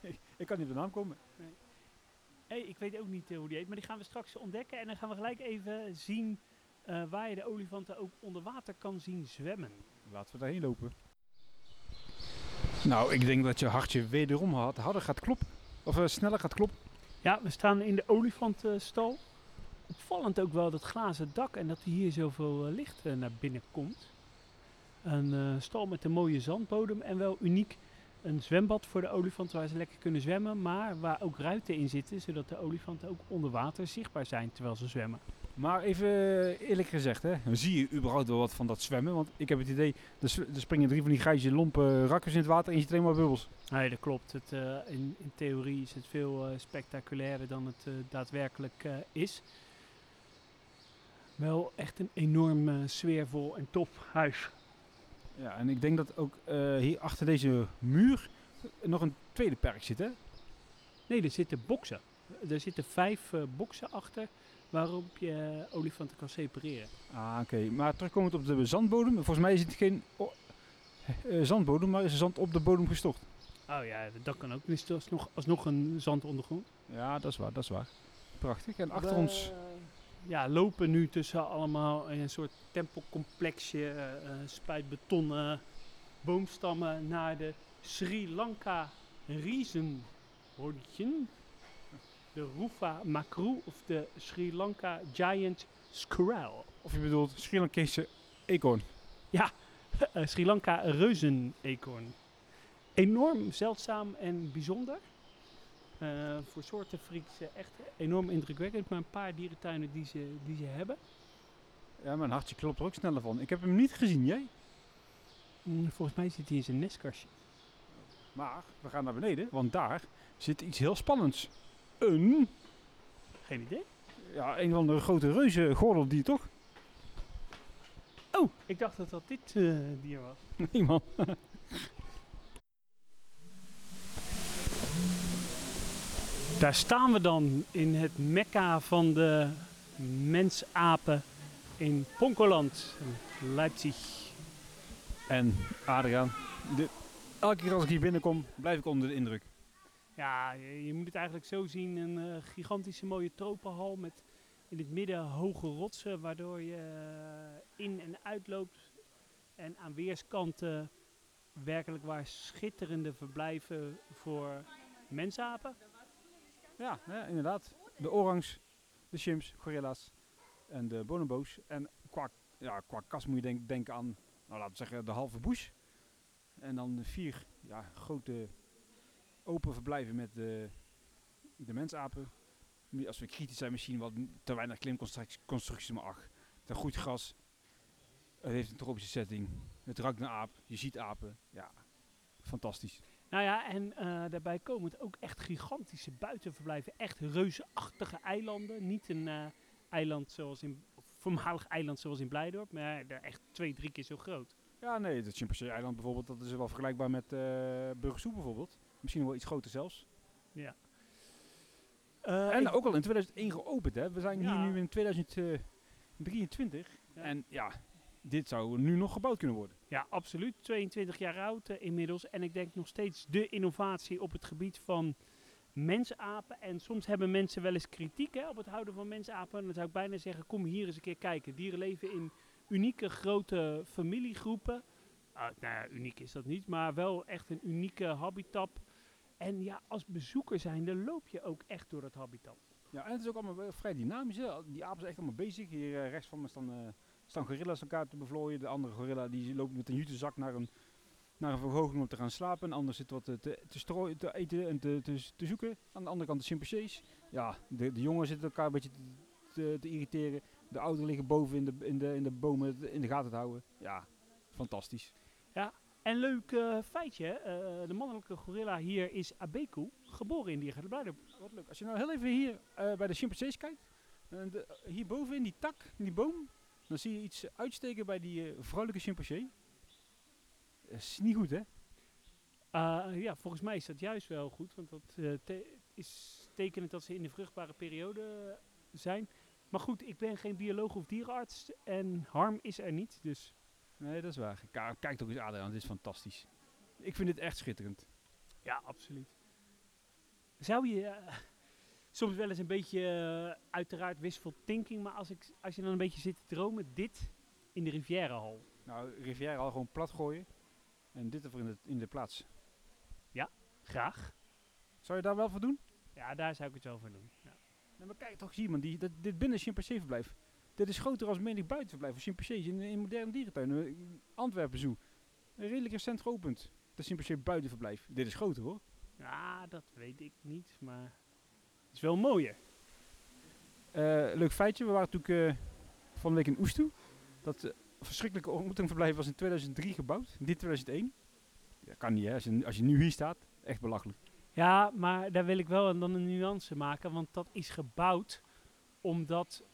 ik kan niet op de naam komen. Hey, ik weet ook niet eh, hoe die heet, maar die gaan we straks ontdekken. En dan gaan we gelijk even zien eh, waar je de olifanten ook onder water kan zien zwemmen. Laten we daarheen lopen. Nou, ik denk dat je hartje wederom had, harder gaat kloppen. Of sneller gaat kloppen. Ja, we staan in de olifantenstal. Opvallend ook wel dat glazen dak en dat er hier zoveel licht naar binnen komt. Een stal met een mooie zandbodem en wel uniek een zwembad voor de olifanten waar ze lekker kunnen zwemmen, maar waar ook ruiten in zitten, zodat de olifanten ook onder water zichtbaar zijn terwijl ze zwemmen. Maar even eh, eerlijk gezegd, hè, zie je überhaupt wel wat van dat zwemmen? Want ik heb het idee, er, springen drie van die grijze lompe rakkers in het water en je ziet alleen maar bubbels. Nee, dat klopt. Het, eh, in, in theorie is het veel eh, spectaculairer dan het eh, daadwerkelijk eh, is. Wel echt een enorm eh, sfeervol en tof huis. Ja, en ik denk dat ook eh, hier achter deze muur nog een tweede perk zit, hè? Nee, er zitten boksen. Er zitten vijf eh, boksen achter waarop je olifanten kan separeren. Ah, oké. Maar terugkomend op de zandbodem. Volgens mij is het geen eh, zandbodem, maar is er zand op de bodem gestort. Oh ja, dat kan ook. Er is alsnog, alsnog een zandondergrond. Ja, dat is waar, dat is waar. Prachtig. En achter We, ons... Ja, lopen nu tussen allemaal in een soort tempelcomplexje, eh, eh, spuitbetonnen boomstammen naar de Sri Lanka riezenhondjen. De Rufa Makru of de Sri Lanka Giant Squirrel. Of je bedoelt Sri Lankese eekhoorn. Ja, eh, Sri Lanka reuzeneekhoorn. Enorm zeldzaam en bijzonder. Eh, voor soorten freaks eh, echt enorm indrukwekkend. Maar een paar dierentuinen die ze, die ze hebben. Ja, mijn hartje klopt er ook sneller van. Ik heb hem niet gezien, jij? Mm, volgens mij zit hij in zijn nestkastje. Maar we gaan naar beneden, want daar zit iets heel spannends. Een... Geen idee. Ja, een van de grote reuzen gordeldier, toch? Oh, ik dacht dat dat dit eh, dier was. Nee, man. Daar staan we dan in het mekka van de mensapen in Ponkoland, Leipzig. En Adriaan, de, elke keer als ik hier binnenkom, blijf ik onder de indruk. Ja, je, je moet het eigenlijk zo zien. Een eh, gigantische mooie tropenhal met in het midden hoge rotsen, waardoor je eh, in en uitloopt. En aan weerskanten werkelijk waar schitterende verblijven voor mensapen. Ja, inderdaad. De orangs, de chimps, gorilla's en de bonobo's. En qua, ja, qua kast moet je denk, denken aan, nou, laten we zeggen, de halve bush. En dan vier ja, grote open verblijven met de, de mensapen. Als we kritisch zijn, misschien wat te weinig klimconstructies, maar ach, te goed gras. Het heeft een tropische setting. Het ruikt naar aap. Je ziet apen. Ja, fantastisch. Nou ja, en eh, daarbij komen het ook echt gigantische buitenverblijven. Echt reuzenachtige eilanden. Niet een eh, eiland zoals in, voormalig eiland zoals in Blijdorp, maar daar echt twee, drie keer zo groot. Ja, nee, het Chimpansee-eiland bijvoorbeeld, dat is wel vergelijkbaar met uh, Burgersoe bijvoorbeeld. Misschien wel iets groter zelfs. Ja. en ook al in 2001 geopend, hè. We zijn ja. hier nu in 2023. Ja. En ja, dit zou nu nog gebouwd kunnen worden. Ja, absoluut. 22 jaar oud uh, inmiddels. En ik denk nog steeds de innovatie op het gebied van mensapen. En soms hebben mensen wel eens kritiek hè, op het houden van mensapen. En dan zou ik bijna zeggen, kom hier eens een keer kijken. Dieren leven in unieke grote familiegroepen. Uh, nou ja, uniek is dat niet, maar wel echt een unieke habitat. En ja, als bezoeker zijnde loop je ook echt door dat habitat. Ja, en het is ook allemaal vrij dynamisch. Hè? Die apen zijn echt allemaal bezig. Hier uh, rechts van me staan, uh, staan gorilla's elkaar te bevlooien. De andere gorilla die loopt met een jutezak naar een, naar een verhoging om te gaan slapen. Een ander zit wat te, te, te, strooien, te eten en te, te, te, zoeken. Aan de andere kant de chimpansees. Ja, de, de jongen zitten elkaar een beetje te, te, te irriteren. De ouderen liggen boven in de, in, de, in de bomen in de gaten te houden. Ja, fantastisch. Ja, en leuk uh, feitje, uh, de mannelijke gorilla hier is Abeku, geboren in Diergaarde Wat leuk. Als je nou heel even hier uh, bij de chimpansees kijkt, de, hierboven in die tak, in die boom, dan zie je iets uitsteken bij die vrouwelijke chimpansee. Dat is niet goed, hè? Uh, ja, volgens mij is dat juist wel goed, want dat te is tekenend dat ze in de vruchtbare periode zijn. Maar goed, ik ben geen bioloog of dierenarts en harm is er niet, dus... Nee, dat is waar. K kijk toch eens Adriaan, dit is fantastisch. Ik vind dit echt schitterend. Ja, absoluut. Zou je uh, soms wel eens een beetje, uh, uiteraard wishful thinking, maar als, ik, als je dan een beetje zit te dromen, dit in de Rivierenhal. Nou, Rivierenhal gewoon plat gooien en dit ervoor in de, in de plaats. Ja, graag. Zou je daar wel voor doen? Ja, daar zou ik het wel voor doen. Ja. Maar kijk toch, zie man, die, dat, dit binnen chimpanseeverblijf. Dit is groter als menig buitenverblijf voor chimpansees in, in moderne dierentuinen. Antwerpen Zoo. Redelijk recent geopend. De chimpansee buitenverblijf. Dit is groter hoor. Ja, dat weet ik niet, maar is wel mooier. Uh, leuk feitje, we waren natuurlijk uh, van de week in Oestoe. Dat uh, verschrikkelijke ontmoetingverblijf was in 2003 gebouwd. Dit 2001. Dat kan niet hè, als je, als je nu hier staat. Echt belachelijk. Ja, maar daar wil ik wel dan een nuance maken. Want dat is gebouwd omdat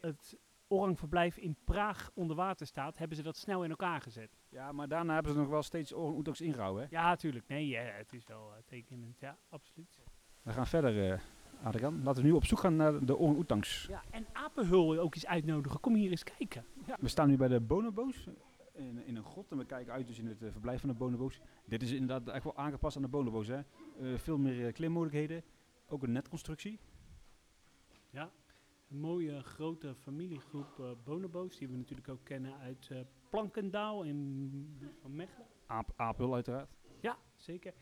het orangverblijf in Praag onder water staat, hebben ze dat snel in elkaar gezet. Ja, maar daarna hebben ze nog wel steeds orang-oetangs ingehouden, hè? Ja, natuurlijk. Nee, ja, het is wel uh, tekenend. Ja, absoluut. We gaan verder, uh, Adrian. Laten we nu op zoek gaan naar de orang-oetangs. Ja, en apenhul ook eens uitnodigen. Kom hier eens kijken. Ja, we staan nu bij de bonobo's in, in een grot en we kijken uit dus in het uh, verblijf van de bonobo's. Dit is inderdaad echt wel aangepast aan de bonobo's. Hè? Uh, veel meer klimmogelijkheden, ook een netconstructie. Ja, een mooie grote familiegroep uh, bonobo's die we natuurlijk ook kennen uit Plankendaal in van Mechelen. Aap, Apel uiteraard. Ja, zeker.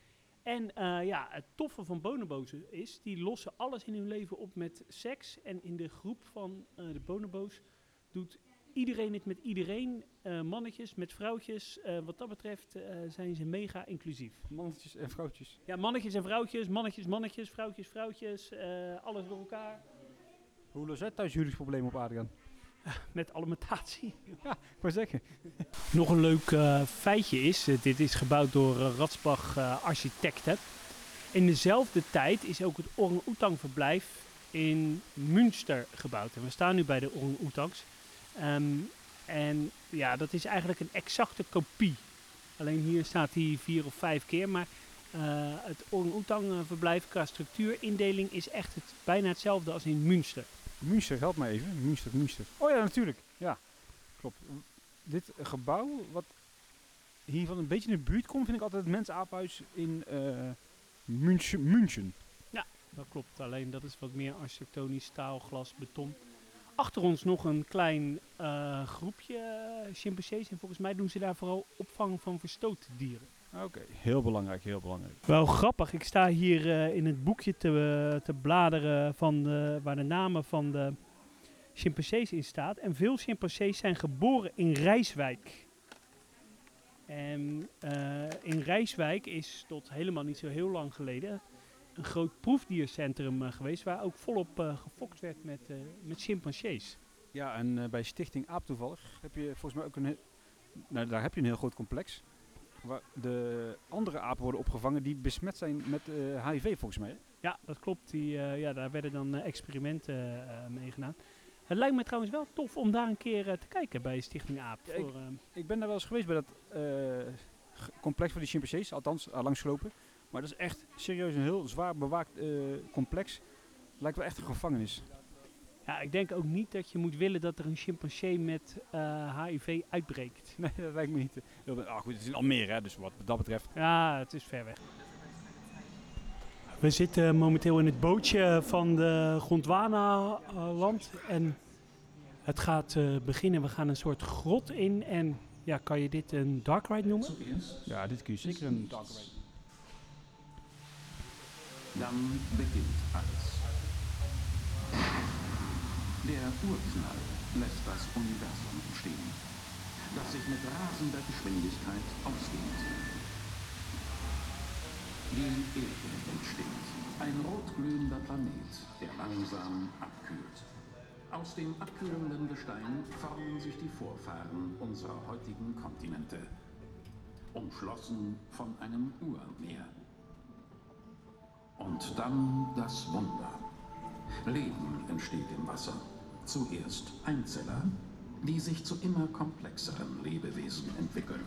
En uh, ja, het toffe van bonobo's is, die lossen alles in hun leven op met seks. En in de groep van uh, de bonobo's doet iedereen het met iedereen. Uh, mannetjes met vrouwtjes. wat dat betreft zijn ze mega inclusief. Mannetjes en vrouwtjes. Ja, mannetjes en vrouwtjes. Mannetjes, mannetjes, vrouwtjes, vrouwtjes. alles door elkaar. Hoe lost thuis jullie probleem op, Adriaan? Met alimentatie. Ja, ik wou zeggen. Nog een leuk uh, feitje is, uh, dit is gebouwd door uh, Ratsbach Architecten. In dezelfde tijd is ook het orang-oetang verblijf in Münster gebouwd. En we staan nu bij de orang-oetangs. Um, en ja, dat is eigenlijk een exacte kopie. Alleen hier staat hij vier of vijf keer, maar het orang-oetang verblijf qua structuurindeling is echt het, bijna hetzelfde als in Münster. Münster, help me even. Münster, Münster. Oh ja, natuurlijk. Ja, klopt. Dit gebouw, wat hier van een beetje in de buurt komt, vind ik altijd het Mensaaphuis in uh, München, München. Ja, dat klopt. Alleen dat is wat meer architectonisch, staal, glas, beton. Achter ons nog een klein uh, groepje chimpansees. En volgens mij doen ze daar vooral opvang van verstoten Oké, heel belangrijk, heel belangrijk. Wel grappig, ik sta hier uh, in het boekje te, uh, te bladeren van de, waar de namen van de chimpansees in staat. En veel chimpansees zijn geboren in Rijswijk. En uh, in Rijswijk is tot helemaal niet zo heel lang geleden een groot proefdiercentrum geweest waar ook volop gefokt werd met, met chimpansees. Ja, en bij Stichting Aap toevallig heb je volgens mij ook een, nou, daar heb je een heel groot complex waar de andere apen worden opgevangen die besmet zijn met uh, HIV volgens mij. Ja, dat klopt. Die, uh, ja, daar werden dan uh, experimenten mee gedaan. Het lijkt me trouwens wel tof om daar een keer te kijken bij Stichting Aap. Ja, voor, ik, ik, ben daar wel eens geweest bij dat complex voor die chimpansees, althans langsgelopen. Maar dat is echt serieus een heel zwaar bewaakt complex. Lijkt wel echt een gevangenis. Ja, ik denk ook niet dat je moet willen dat er een chimpansee met uh, HIV uitbreekt. Nee, dat lijkt me niet. Ah, goed, het is in Almere, hè, dus wat dat betreft. Ja, het is ver weg. We zitten momenteel in het bootje van de Gondwana-land. En het gaat uh, beginnen. We gaan een soort grot in. En ja, kan je dit een dark ride noemen? Ja, dit kun je zeker een dark ride. Dan begint alles. Der Urknall lässt das Universum entstehen, das sich mit rasender Geschwindigkeit ausdehnt. Die Erde entsteht, ein rotglühender Planet, der langsam abkühlt. Aus dem abkühlenden Gestein formen sich die Vorfahren unserer heutigen Kontinente, umschlossen von einem Urmeer. Und dann das Wunder. Leben entsteht im Wasser. Zuerst Einzeller, die sich zu immer komplexeren Lebewesen entwickeln.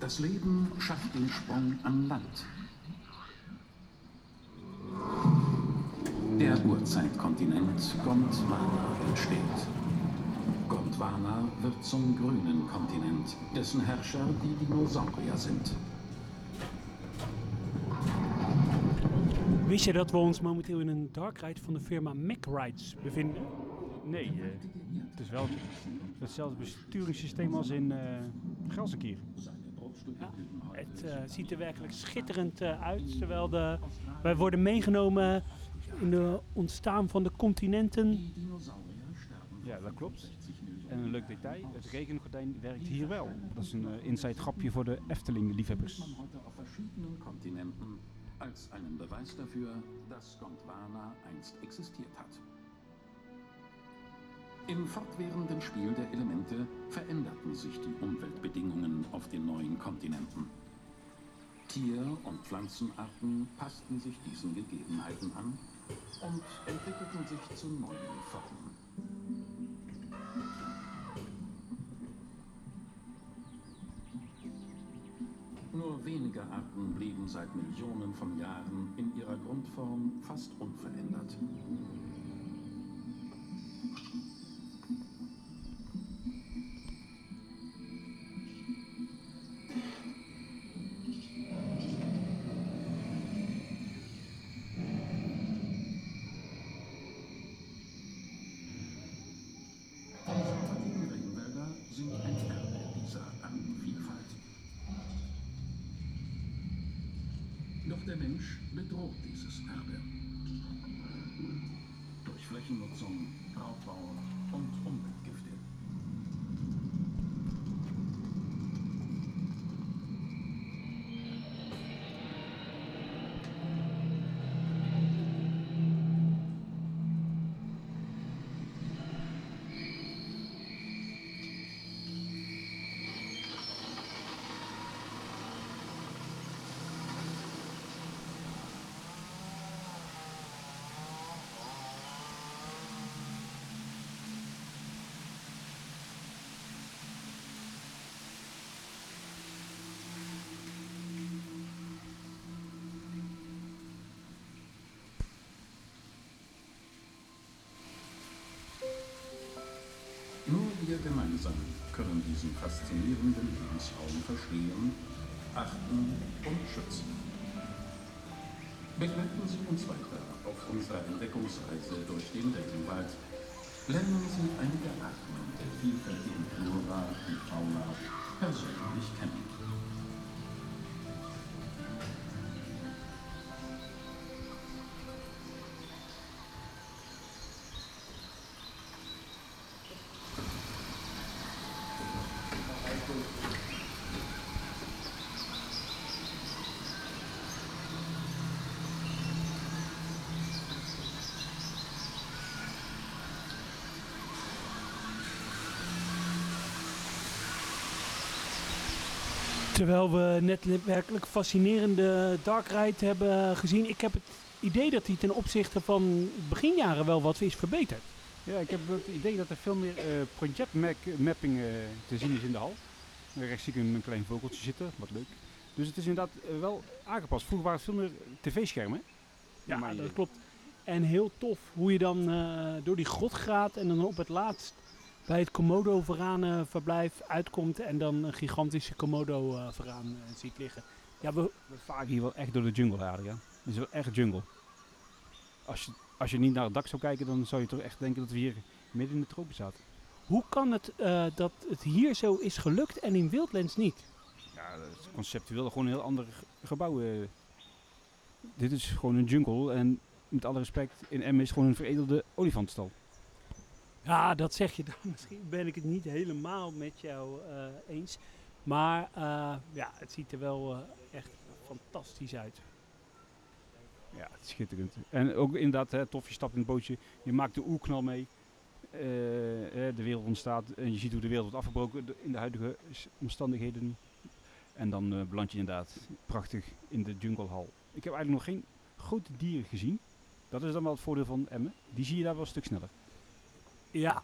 Das Leben schafft den Sprung an Land. Der Urzeitkontinent Gondwana entsteht. Gondwana wird zum grünen Kontinent, dessen Herrscher die Dinosaurier sind. Wist je dat we ons momenteel in een dark ride van de firma Mac Rides bevinden? Nee, uh, het is wel hetzelfde besturingssysteem als in uh, Gelsenkirchen. Ja, het uh, ziet er werkelijk schitterend uit. Terwijl de, wij worden meegenomen in de ontstaan van de continenten. Ja, dat klopt. En een leuk detail, het regengordijn werkt hier wel. Dat is een inside grapje voor de Efteling-liefhebbers. Als einen Beweis dafür, dass Gondwana einst existiert hat. Im fortwährenden Spiel der Elemente veränderten sich die Umweltbedingungen auf den neuen Kontinenten. Tier- und Pflanzenarten passten sich diesen Gegebenheiten an und entwickelten sich zu neuen Formen. Nur wenige Arten blieben seit Millionen von Jahren in ihrer Grundform fast unverändert. Wir gemeinsam können diesen faszinierenden Lebensraum verstehen, achten und schützen. Begleiten Sie uns weiter auf unserer Entdeckungsreise durch den Regenwald. Lernen Sie einige Arten der vielfältigen Flora und Fauna persönlich kennen. Terwijl we net een werkelijk fascinerende dark ride hebben gezien. Ik heb het idee dat hij ten opzichte van beginjaren wel wat is verbeterd. Ja, ik heb het idee dat er veel meer eh, project-mapping eh, te zien is in de hal. Rechts zie ik een, klein vogeltje zitten, wat leuk. Dus het is inderdaad eh, wel aangepast. Vroeger waren het veel meer tv-schermen. Ja, Maar dat klopt. En heel tof hoe je dan door die grot gaat en dan op het laatst bij het Komodo-veranenverblijf uitkomt en dan een gigantische Komodo-veraan eh, ziet liggen. Ja, we, We varen hier wel echt door de jungle, Adriaan. Het is wel echt jungle. Als je, als je niet naar het dak zou kijken, dan zou je toch echt denken dat we hier midden in de tropen zaten. hoe kan het eh, dat het hier zo is gelukt en in Wildlands niet? Ja, dat is conceptueel gewoon een heel ander ge- gebouw. eh. Dit is gewoon een jungle en met alle respect, in Emmen is gewoon een veredelde olifantenstal. Ja, dat zeg je dan. Misschien ben ik het niet helemaal met jou eh, eens. Maar eh, ja, het ziet er wel eh, echt fantastisch uit. Ja, het is schitterend. En ook inderdaad, hè, tof, je stapt in het bootje, je maakt de oerknal mee. Eh, hè, de wereld ontstaat en je ziet hoe de wereld wordt afgebroken in de huidige omstandigheden. En dan eh, beland je inderdaad prachtig in de junglehal. Ik heb eigenlijk nog geen grote dieren gezien. Dat is dan wel het voordeel van Emmen. Die zie je daar wel een stuk sneller. Ja,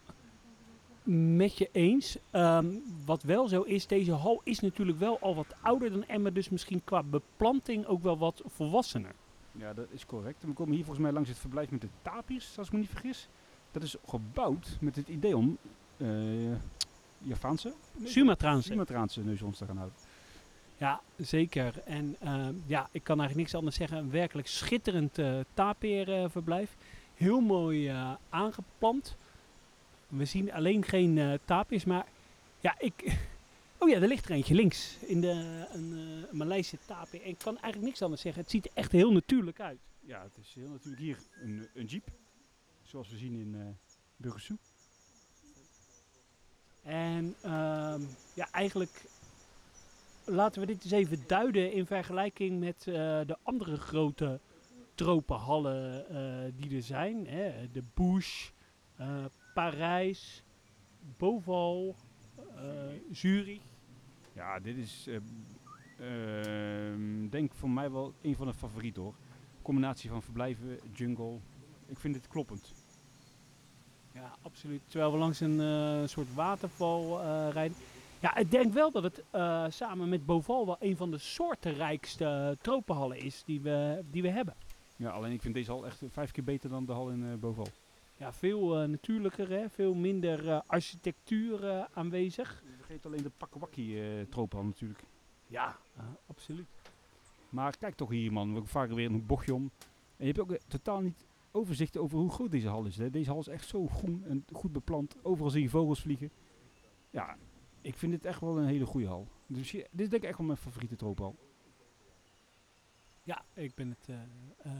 met je eens. Ehm, wat wel zo is, deze hal is natuurlijk wel al wat ouder dan Emmen. Dus misschien qua beplanting ook wel wat volwassener. Ja, dat is correct. We komen hier volgens mij langs het verblijf met de tapirs, als ik me niet vergis. Dat is gebouwd met het idee om eh Javaanse? Sumatraanse. Sumatraanse neushoorns te gaan houden. Ja, zeker. En ehm, ja, ik kan eigenlijk niks anders zeggen. Een werkelijk schitterend uh, tapeerverblijf. Heel mooi eh, aangeplant. We zien alleen geen uh, tapirs, maar ja, ik... Oh ja, er ligt er eentje links in de, een uh, Maleise tapir. En ik kan eigenlijk niks anders zeggen. Het ziet er echt heel natuurlijk uit. Ja, het is heel natuurlijk hier een, een jeep. Zoals we zien in uh, Burgersoe. En um, ja, eigenlijk laten we dit eens even duiden in vergelijking met uh, de andere grote tropenhallen uh, die er zijn. Hè? De Bush, uh, Parijs, Boval, Zurich. Ja, dit is denk voor mij wel een van de favorieten hoor. Combinatie van verblijven, jungle. Ik vind dit kloppend. Ja, absoluut. Terwijl we langs een uh, soort waterval uh, rijden. Ja, ik denk wel dat het eh, samen met Boval wel een van de soortenrijkste tropenhallen is die we, die we hebben. Ja, alleen ik vind deze hal echt vijf keer beter dan de hal in eh Boval. Ja, veel eh, natuurlijker, hè? veel minder eh, architectuur eh, aanwezig. Je vergeet alleen de Pakwakkie eh tropenhal natuurlijk. Ja, eh, absoluut. Maar kijk toch hier man, we varen weer een bochtje om. En je hebt ook totaal niet overzicht over hoe groot deze hal is. Hè. Deze hal is echt zo groen en goed beplant. Overal zie je vogels vliegen. Ja, ik vind dit echt wel een hele goede hal. Dus hier- dit is denk ik echt wel mijn favoriete tropenhal. Ja, ik ben het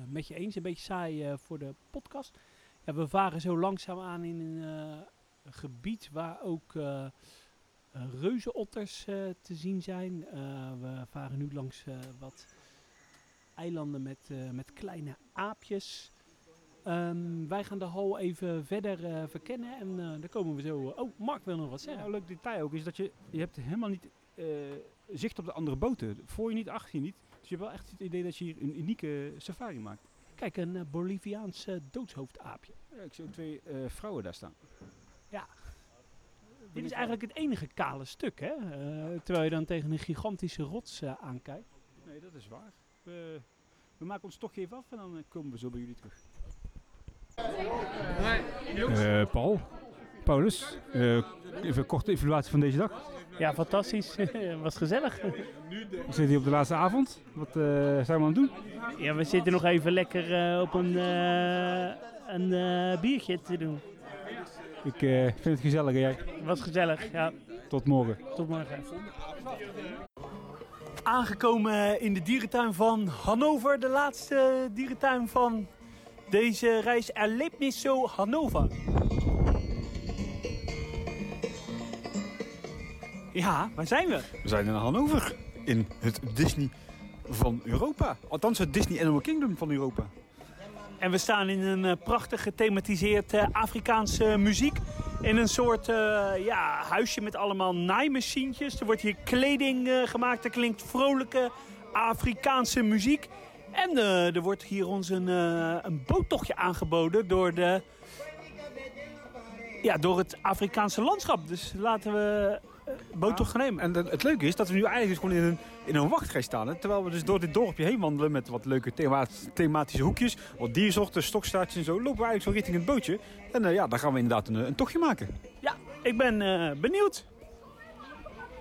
met je eens. Een beetje saai eh, voor de podcast. Ja, we varen zo langzaam aan in een eh, gebied waar ook eh, reuzenotters eh, te zien zijn. We varen nu langs wat eilanden met, met kleine aapjes. Ehm, wij gaan de hal even verder verkennen en dan komen we zo... oh, Mark wil nog wat zeggen. Een leuk detail ook is dat je, je hebt helemaal niet zicht op de andere boten. Voor je niet, achter je niet. Dus je hebt wel echt het idee dat je hier een unieke safari maakt. Kijk, een eh, Boliviaans eh, doodshoofdaapje. Ja, ik zie ook twee eh, vrouwen daar staan. Ja. Dit is eigenlijk het enige kale stuk, hè? Eh, terwijl je dan tegen een gigantische rots aankijkt. Nee, dat is waar. We, we maken ons toch even af en dan komen we zo bij jullie terug. Eh, Paul, Paulus, eh, even een korte evaluatie van deze dag. Ja, fantastisch. Was gezellig. We zitten hier op de laatste avond. Wat eh, zijn we aan het doen? Ja, we zitten nog even lekker eh, op een, eh, een eh, biertje te doen. Ik eh, vind het gezellig, jij? Was gezellig, ja. Tot morgen. Tot morgen. Aangekomen in de dierentuin van Hannover. De laatste dierentuin van deze reis Erlebnis zo Hannover. Ja, waar zijn we? We zijn in Hannover, in het Disney van Europa. Althans, het Disney Animal Kingdom van Europa. En we staan in een eh, prachtig gethematiseerd eh, Afrikaanse muziek. In een soort eh, ja, huisje met allemaal naaimachientjes. Er wordt hier kleding eh, gemaakt. Er klinkt vrolijke Afrikaanse muziek. En eh, er wordt hier ons een, eh, een boottochtje aangeboden door, de, ja, door het Afrikaanse landschap. Dus laten we eh, boottocht gaan nemen. En de- het leuke is dat we nu eigenlijk dus gewoon in een, in een wachtrij staan. Hè? Terwijl we dus door dit dorpje heen wandelen met wat leuke thema thematische hoekjes. Wat diersoorten, stokstaartjes en zo. Lopen we eigenlijk zo richting het bootje. En eh, ja, dan gaan we inderdaad een, een tochtje maken. Ja, ik ben eh, benieuwd.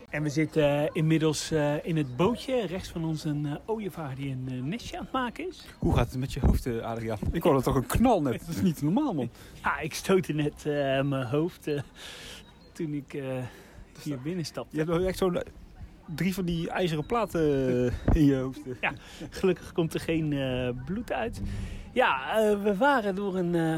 En we zitten eh, inmiddels eh, in het bootje. Rechts van ons een eh, ooievaar die een eh, nestje aan het maken is. Hoe gaat het met je hoofd, eh, Adriaan? Ik hoorde toch een knal net. Dat is niet normaal, man. Ja, ik stootte net eh, mijn hoofd eh, toen ik eh, hier binnenstapte. Je hebt echt zo'n drie van die ijzeren platen eh, in je hoofd. Ja, gelukkig komt er geen eh, bloed uit. Ja, eh, we waren door een eh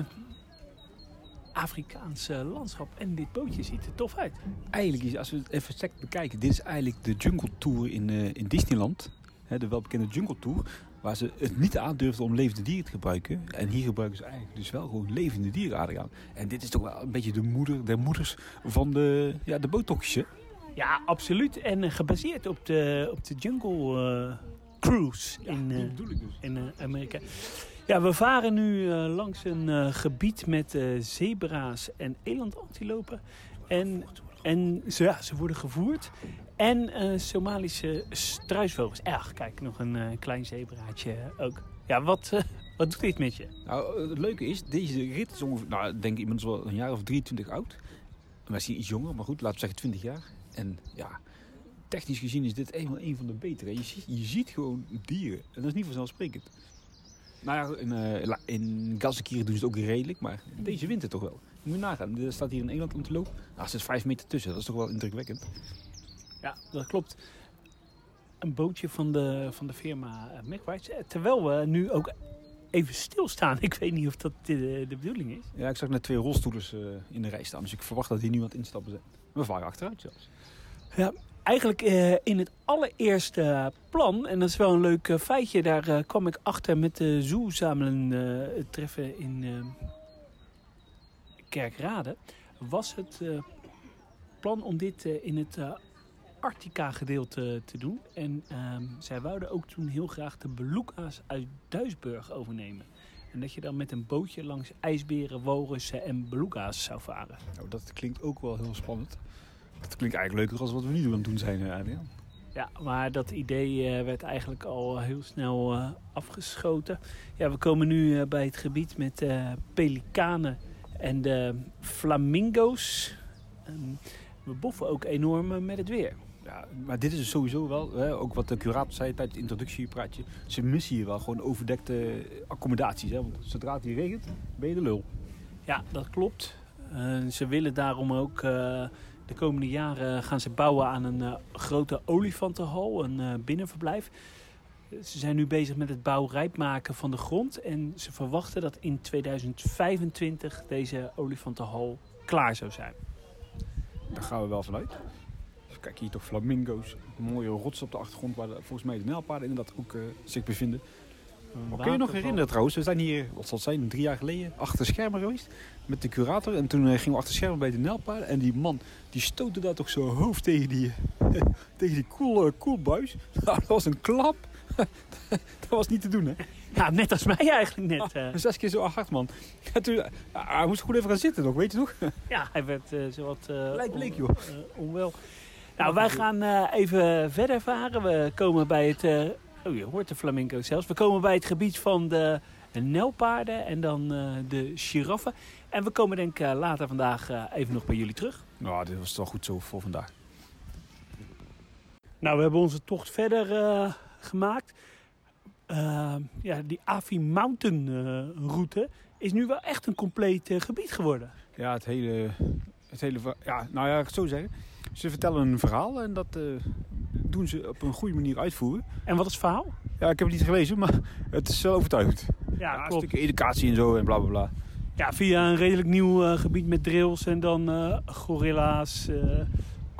Afrikaans eh, landschap en dit bootje ziet er tof uit. Eigenlijk is, als we het even sec bekijken, dit is eigenlijk de Jungle Tour in, eh, in Disneyland. Hè, de welbekende Jungle Tour. Waar ze het niet aandurfden om levende dieren te gebruiken. En hier gebruiken ze eigenlijk dus wel gewoon levende dieren, Adriaan. En dit is toch wel een beetje de moeder der moeders van de, ja, de hè? Ja, absoluut. En eh, gebaseerd op de, op de Jungle eh, Cruise in, eh, dus. in Amerika. Ja, we varen nu langs een gebied met zebra's en elandantilopen. En, en ze, ja, ze worden gevoerd. En eh, Somalische struisvogels. Ach, kijk, nog een eh, klein zebraatje ook. Ja, wat, eh, wat doet dit met je? Nou, het leuke is, deze rit is ongeveer, nou, denk ik inmiddels wel een jaar of 23 oud. Misschien iets jonger, maar goed, laten we zeggen 20 jaar. En ja, technisch gezien is dit een, een van de betere. Je ziet, je ziet gewoon dieren. En dat is niet vanzelfsprekend. Nou ja, in, eh, la- in doen ze het ook redelijk, maar deze wint het toch wel. Je nagaan, er staat hier een Engeland om te lopen. Nou, er zit vijf meter tussen, dat is toch wel indrukwekkend. Ja, dat klopt. Een bootje van de, van de firma uh, McWrights. Eh, Terwijl we nu ook even stilstaan. Ik weet niet of dat de, de bedoeling is. Ja, ik zag net twee rolstoelers eh, in de rij staan, dus ik verwacht dat hier nu aan het instappen zijn. We varen achteruit zelfs. Ja, eigenlijk eh, in het allereerste plan, en dat is wel een leuk eh, feitje, daar eh, kwam ik achter met de zoezamelen eh, treffen in eh, Kerkrade, was het eh, plan om dit eh, in het eh, Arctica-gedeelte te doen. En ehm, zij wouden ook toen heel graag de beluga's uit Duisburg overnemen. En dat je dan met een bootje langs ijsberen, walrussen en beluga's zou varen. Nou, dat klinkt ook wel heel spannend. Dat klinkt eigenlijk leuker als wat we nu aan het doen zijn, Adriaan. Ja, maar dat idee eh, werd eigenlijk al heel snel eh, afgeschoten. Ja, we komen nu eh, bij het gebied met pelikanen en de flamingo's. We boffen ook enorm met het weer. Ja, maar dit is sowieso wel, hè, ook wat de curator zei tijdens het introductiepraatje. Ze missen hier wel gewoon overdekte accommodaties. Hè? Want zodra het hier regent, ben je de lul. Ja, dat klopt. Eh, ze willen daarom ook eh, de komende jaren gaan ze bouwen aan een eh, grote olifantenhal, een binnenverblijf. Ze zijn nu bezig met het bouwrijp maken van de grond. En ze verwachten dat in 2025 deze olifantenhal klaar zou zijn. Daar gaan we wel vanuit. Kijk hier toch flamingo's. Mooie rots op de achtergrond waar de- volgens mij de nijlpaarden inderdaad ook eh, zich bevinden. Maar kun je nog herinneren trouwens, we zijn hier, wat zal het zijn, drie jaar geleden achter schermen geweest met de curator. En toen eh, gingen we achter schermen bij de nijlpaarden. En die man, die stootte daar toch zo hoofd tegen die, tegen die koel, eh, koelbuis. Nou, dat was een klap. dat was niet te doen, hè? Ja, net als mij eigenlijk net. eh. Zes keer zo hard, man. Toen, ah, hij moest goed even gaan zitten nog, weet je nog? Ja, hij werd eh zowat uh, Lijkt bleek, joh. onwel. Nou, wij gaan eh, even verder varen. We komen bij het... eh, oh, je hoort de flamingo zelfs. We komen bij het gebied van de nelpaarden en dan eh, de giraffen. En we komen denk ik later vandaag even nog bij jullie terug. Nou, dit was toch goed zo voor vandaag. Nou, we hebben onze tocht verder gemaakt. Ja, die Afi Mountain route is nu wel echt een compleet gebied geworden. Ja, het hele, het hele ja, nou ja, ik het zo zeggen. Ze vertellen een verhaal en dat eh, doen ze op een goede manier uitvoeren. En wat is het verhaal? Ja, ik heb het niet gelezen, maar het is wel overtuigend. Ja, een klopt. stukje educatie en zo en bla bla bla. Ja, via een redelijk nieuw eh, gebied met drills en dan eh, gorilla's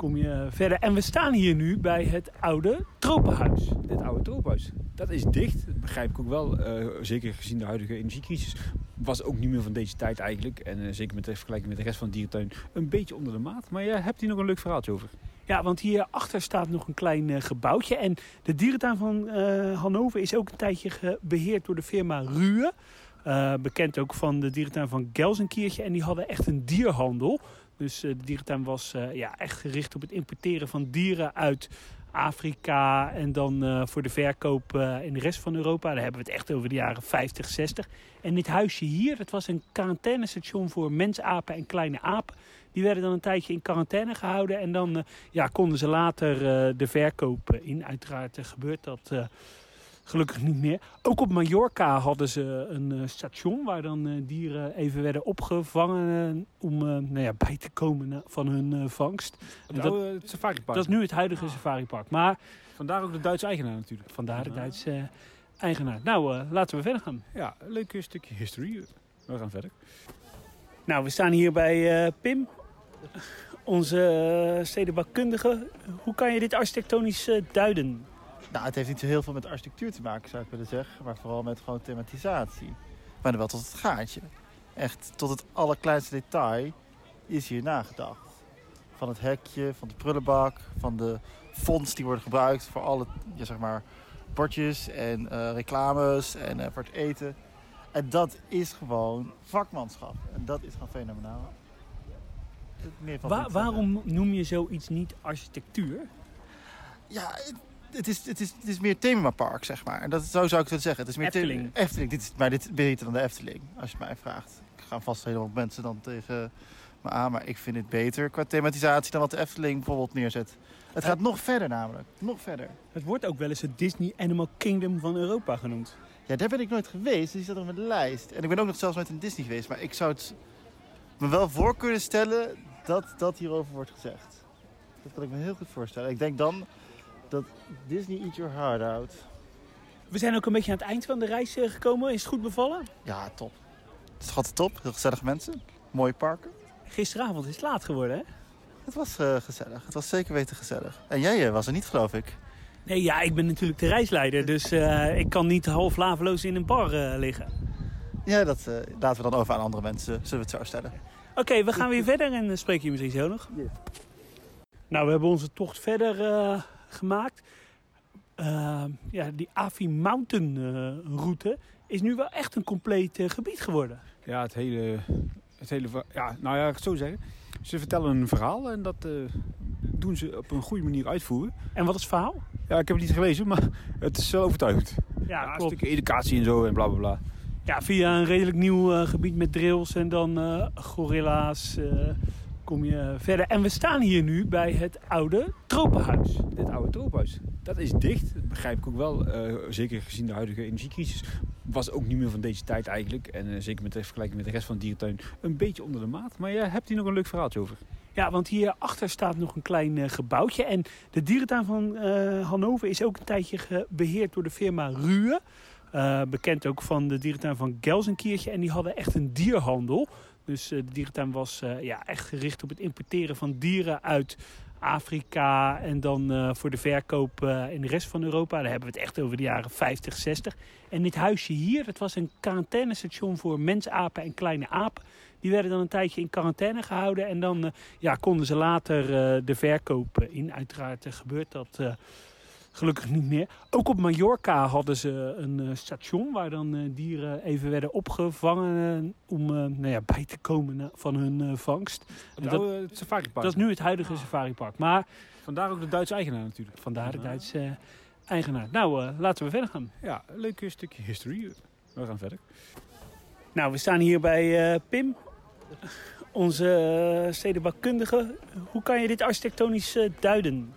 kom je verder. En we staan hier nu bij het oude tropenhuis. Dit oude troophuis, dat is dicht. Dat begrijp ik ook wel. eh, zeker gezien de huidige energiecrisis. Was ook niet meer van deze tijd eigenlijk. En eh, zeker met de vergelijking met de rest van de dierentuin een beetje onder de maat. Maar jij hebt hier nog een leuk verhaaltje over. Ja, want hierachter staat nog een klein eh, gebouwtje. En de dierentuin van Hannover is ook een tijdje beheerd door de firma Ruhe. Eh, bekend ook van de dierentuin van Gelsenkirchen. En die hadden echt een dierhandel. Dus eh, de dierentuin was eh, ja, echt gericht op het importeren van dieren uit Afrika. En dan eh, voor de verkoop in de rest van Europa. Daar hebben we het echt over de jaren 50, 60. En dit huisje hier, dat was een quarantainestation voor mensapen en kleine apen. Die werden dan een tijdje in quarantaine gehouden. En dan ja, konden ze later de verkoop in. Uiteraard gebeurt dat gelukkig niet meer. Ook op Mallorca hadden ze een eh, station waar dan eh, dieren even werden opgevangen. eh, om eh, nou ja, bij te komen eh, van hun eh, vangst. Het oude safaripark. dat is nu het huidige safaripark. Maar Vandaar ook de Duitse eigenaar natuurlijk. vandaar de Duitse eh, eigenaar. Nou, eh, laten we verder gaan. Ja, leuk eh, stukje history. We gaan verder. Nou, we staan hier bij eh, Pim, onze eh, stedenbouwkundige. Hoe kan je dit architectonisch eh, duiden? Nou, het heeft niet zo heel veel met architectuur te maken, zou ik willen zeggen. Maar vooral met gewoon thematisatie. Maar dan wel tot het gaatje. Echt tot het allerkleinste detail is hier nagedacht. Van het hekje, van de prullenbak, van de fonts die worden gebruikt voor alle ja, zeg maar, bordjes en eh, reclames en eh, voor het eten. En dat is gewoon vakmanschap. En dat is gewoon fenomenaal. Meer van Wa- niet zeggen. waarom noem je zoiets niet architectuur? Ja, het- is, het, is, het is meer themapark, zeg maar. En dat, zo zou ik het zeggen. Het is meer Efteling. Efteling. Dit is, maar dit is beter dan de Efteling, als je mij vraagt. Ik ga vast helemaal mensen dan tegen me aan, maar ik vind het beter qua thematisatie dan wat de Efteling bijvoorbeeld neerzet. Het gaat nog verder namelijk. Nog verder. Het wordt ook wel eens het Disney Animal Kingdom van Europa genoemd. Ja, daar ben ik nooit geweest, dus die staat op mijn lijst. En ik ben ook nog zelfs nooit in Disney geweest, maar ik zou het me wel voor kunnen stellen dat dat hierover wordt gezegd. Dat kan ik me heel goed voorstellen. Ik denk dan dat Disney Eat Your Heart Out. We zijn ook een beetje aan het eind van de reis eh, gekomen. Is het goed bevallen? Ja, top. Het is altijd top. Heel gezellige mensen. Mooie parken. Gisteravond is het laat geworden, hè? Het was eh, gezellig. Het was zeker weten gezellig. En jij eh, was er niet, geloof ik. Nee, ja, ik ben natuurlijk de reisleider. Dus eh, ik kan niet half laveloos in een bar eh, liggen. Ja, dat eh, laten we dan over aan andere mensen. Zullen we het zo stellen. Oké, we gaan weer verder en dan spreek je misschien zo nog. Nou, we hebben onze tocht verder eh, gemaakt. Eh, ja, die Afi Mountain eh, route is nu wel echt een compleet eh, gebied geworden. Ja, het hele, het hele ja, nou ja, ik het zo zeggen. Ze vertellen een verhaal en dat eh, doen ze op een goede manier uitvoeren. En wat is het verhaal? Ja, ik heb het niet gelezen, maar het is wel overtuigend. Ja, een klopt. stukje educatie en zo en bla bla bla. Ja, via een redelijk nieuw gebied met drills en dan gorilla's kom je verder. En we staan hier nu bij het oude tropenhuis. Dit oude tropenhuis, dat is dicht. Dat begrijp ik ook wel. eh, zeker gezien de huidige energiecrisis. Was ook niet meer van deze tijd eigenlijk. En eh, zeker met de vergelijking met de rest van de dierentuin een beetje onder de maat. Maar jij hebt hier nog een leuk verhaaltje over. Ja, want hierachter staat nog een klein eh, gebouwtje. En de dierentuin van eh, Hannover is ook een tijdje beheerd door de firma Ruhe. Eh, bekend ook van de dierentuin van Gelsenkirchen. En die hadden echt een dierhandel. Dus eh, de dierentuin was eh, ja, echt gericht op het importeren van dieren uit Afrika. En dan eh, voor de verkoop in de rest van Europa. Daar hebben we het echt over de jaren 50, 60. En dit huisje hier, dat was een quarantainestation voor mensapen en kleine apen. Die werden dan een tijdje in quarantaine gehouden. En dan ja, konden ze later de verkoop in. Uiteraard gebeurt dat gelukkig niet meer. Ook op Mallorca hadden ze een eh, station waar dan eh, dieren even werden opgevangen. eh, om eh, nou ja, bij te komen eh, van hun eh, vangst. Het dat, oude safaripark. dat is nu het huidige safaripark. Maar Vandaar ook de Duitse eigenaar natuurlijk. vandaar de Duitse eh, eigenaar. Nou, eh, laten we verder gaan. Ja, leuk stukje history. We gaan verder. Nou, we staan hier bij eh, Pim, onze eh, stedenbouwkundige. Hoe kan je dit architectonisch eh, duiden?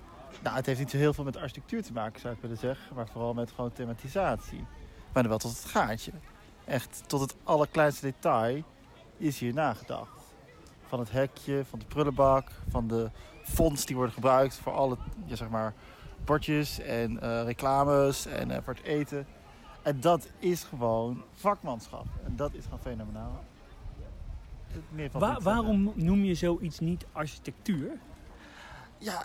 Nou, het heeft niet zo heel veel met architectuur te maken, zou ik willen zeggen. Maar vooral met gewoon thematisatie. Maar dan wel tot het gaatje. Echt tot het allerkleinste detail is hier nagedacht. Van het hekje, van de prullenbak, van de fonts die worden gebruikt voor alle ja, zeg maar, bordjes en eh, reclames en eh, voor het eten. En dat is gewoon vakmanschap. En dat is gewoon fenomenaal. Meer van Wa- zeggen. waarom noem je zoiets niet architectuur? Ja,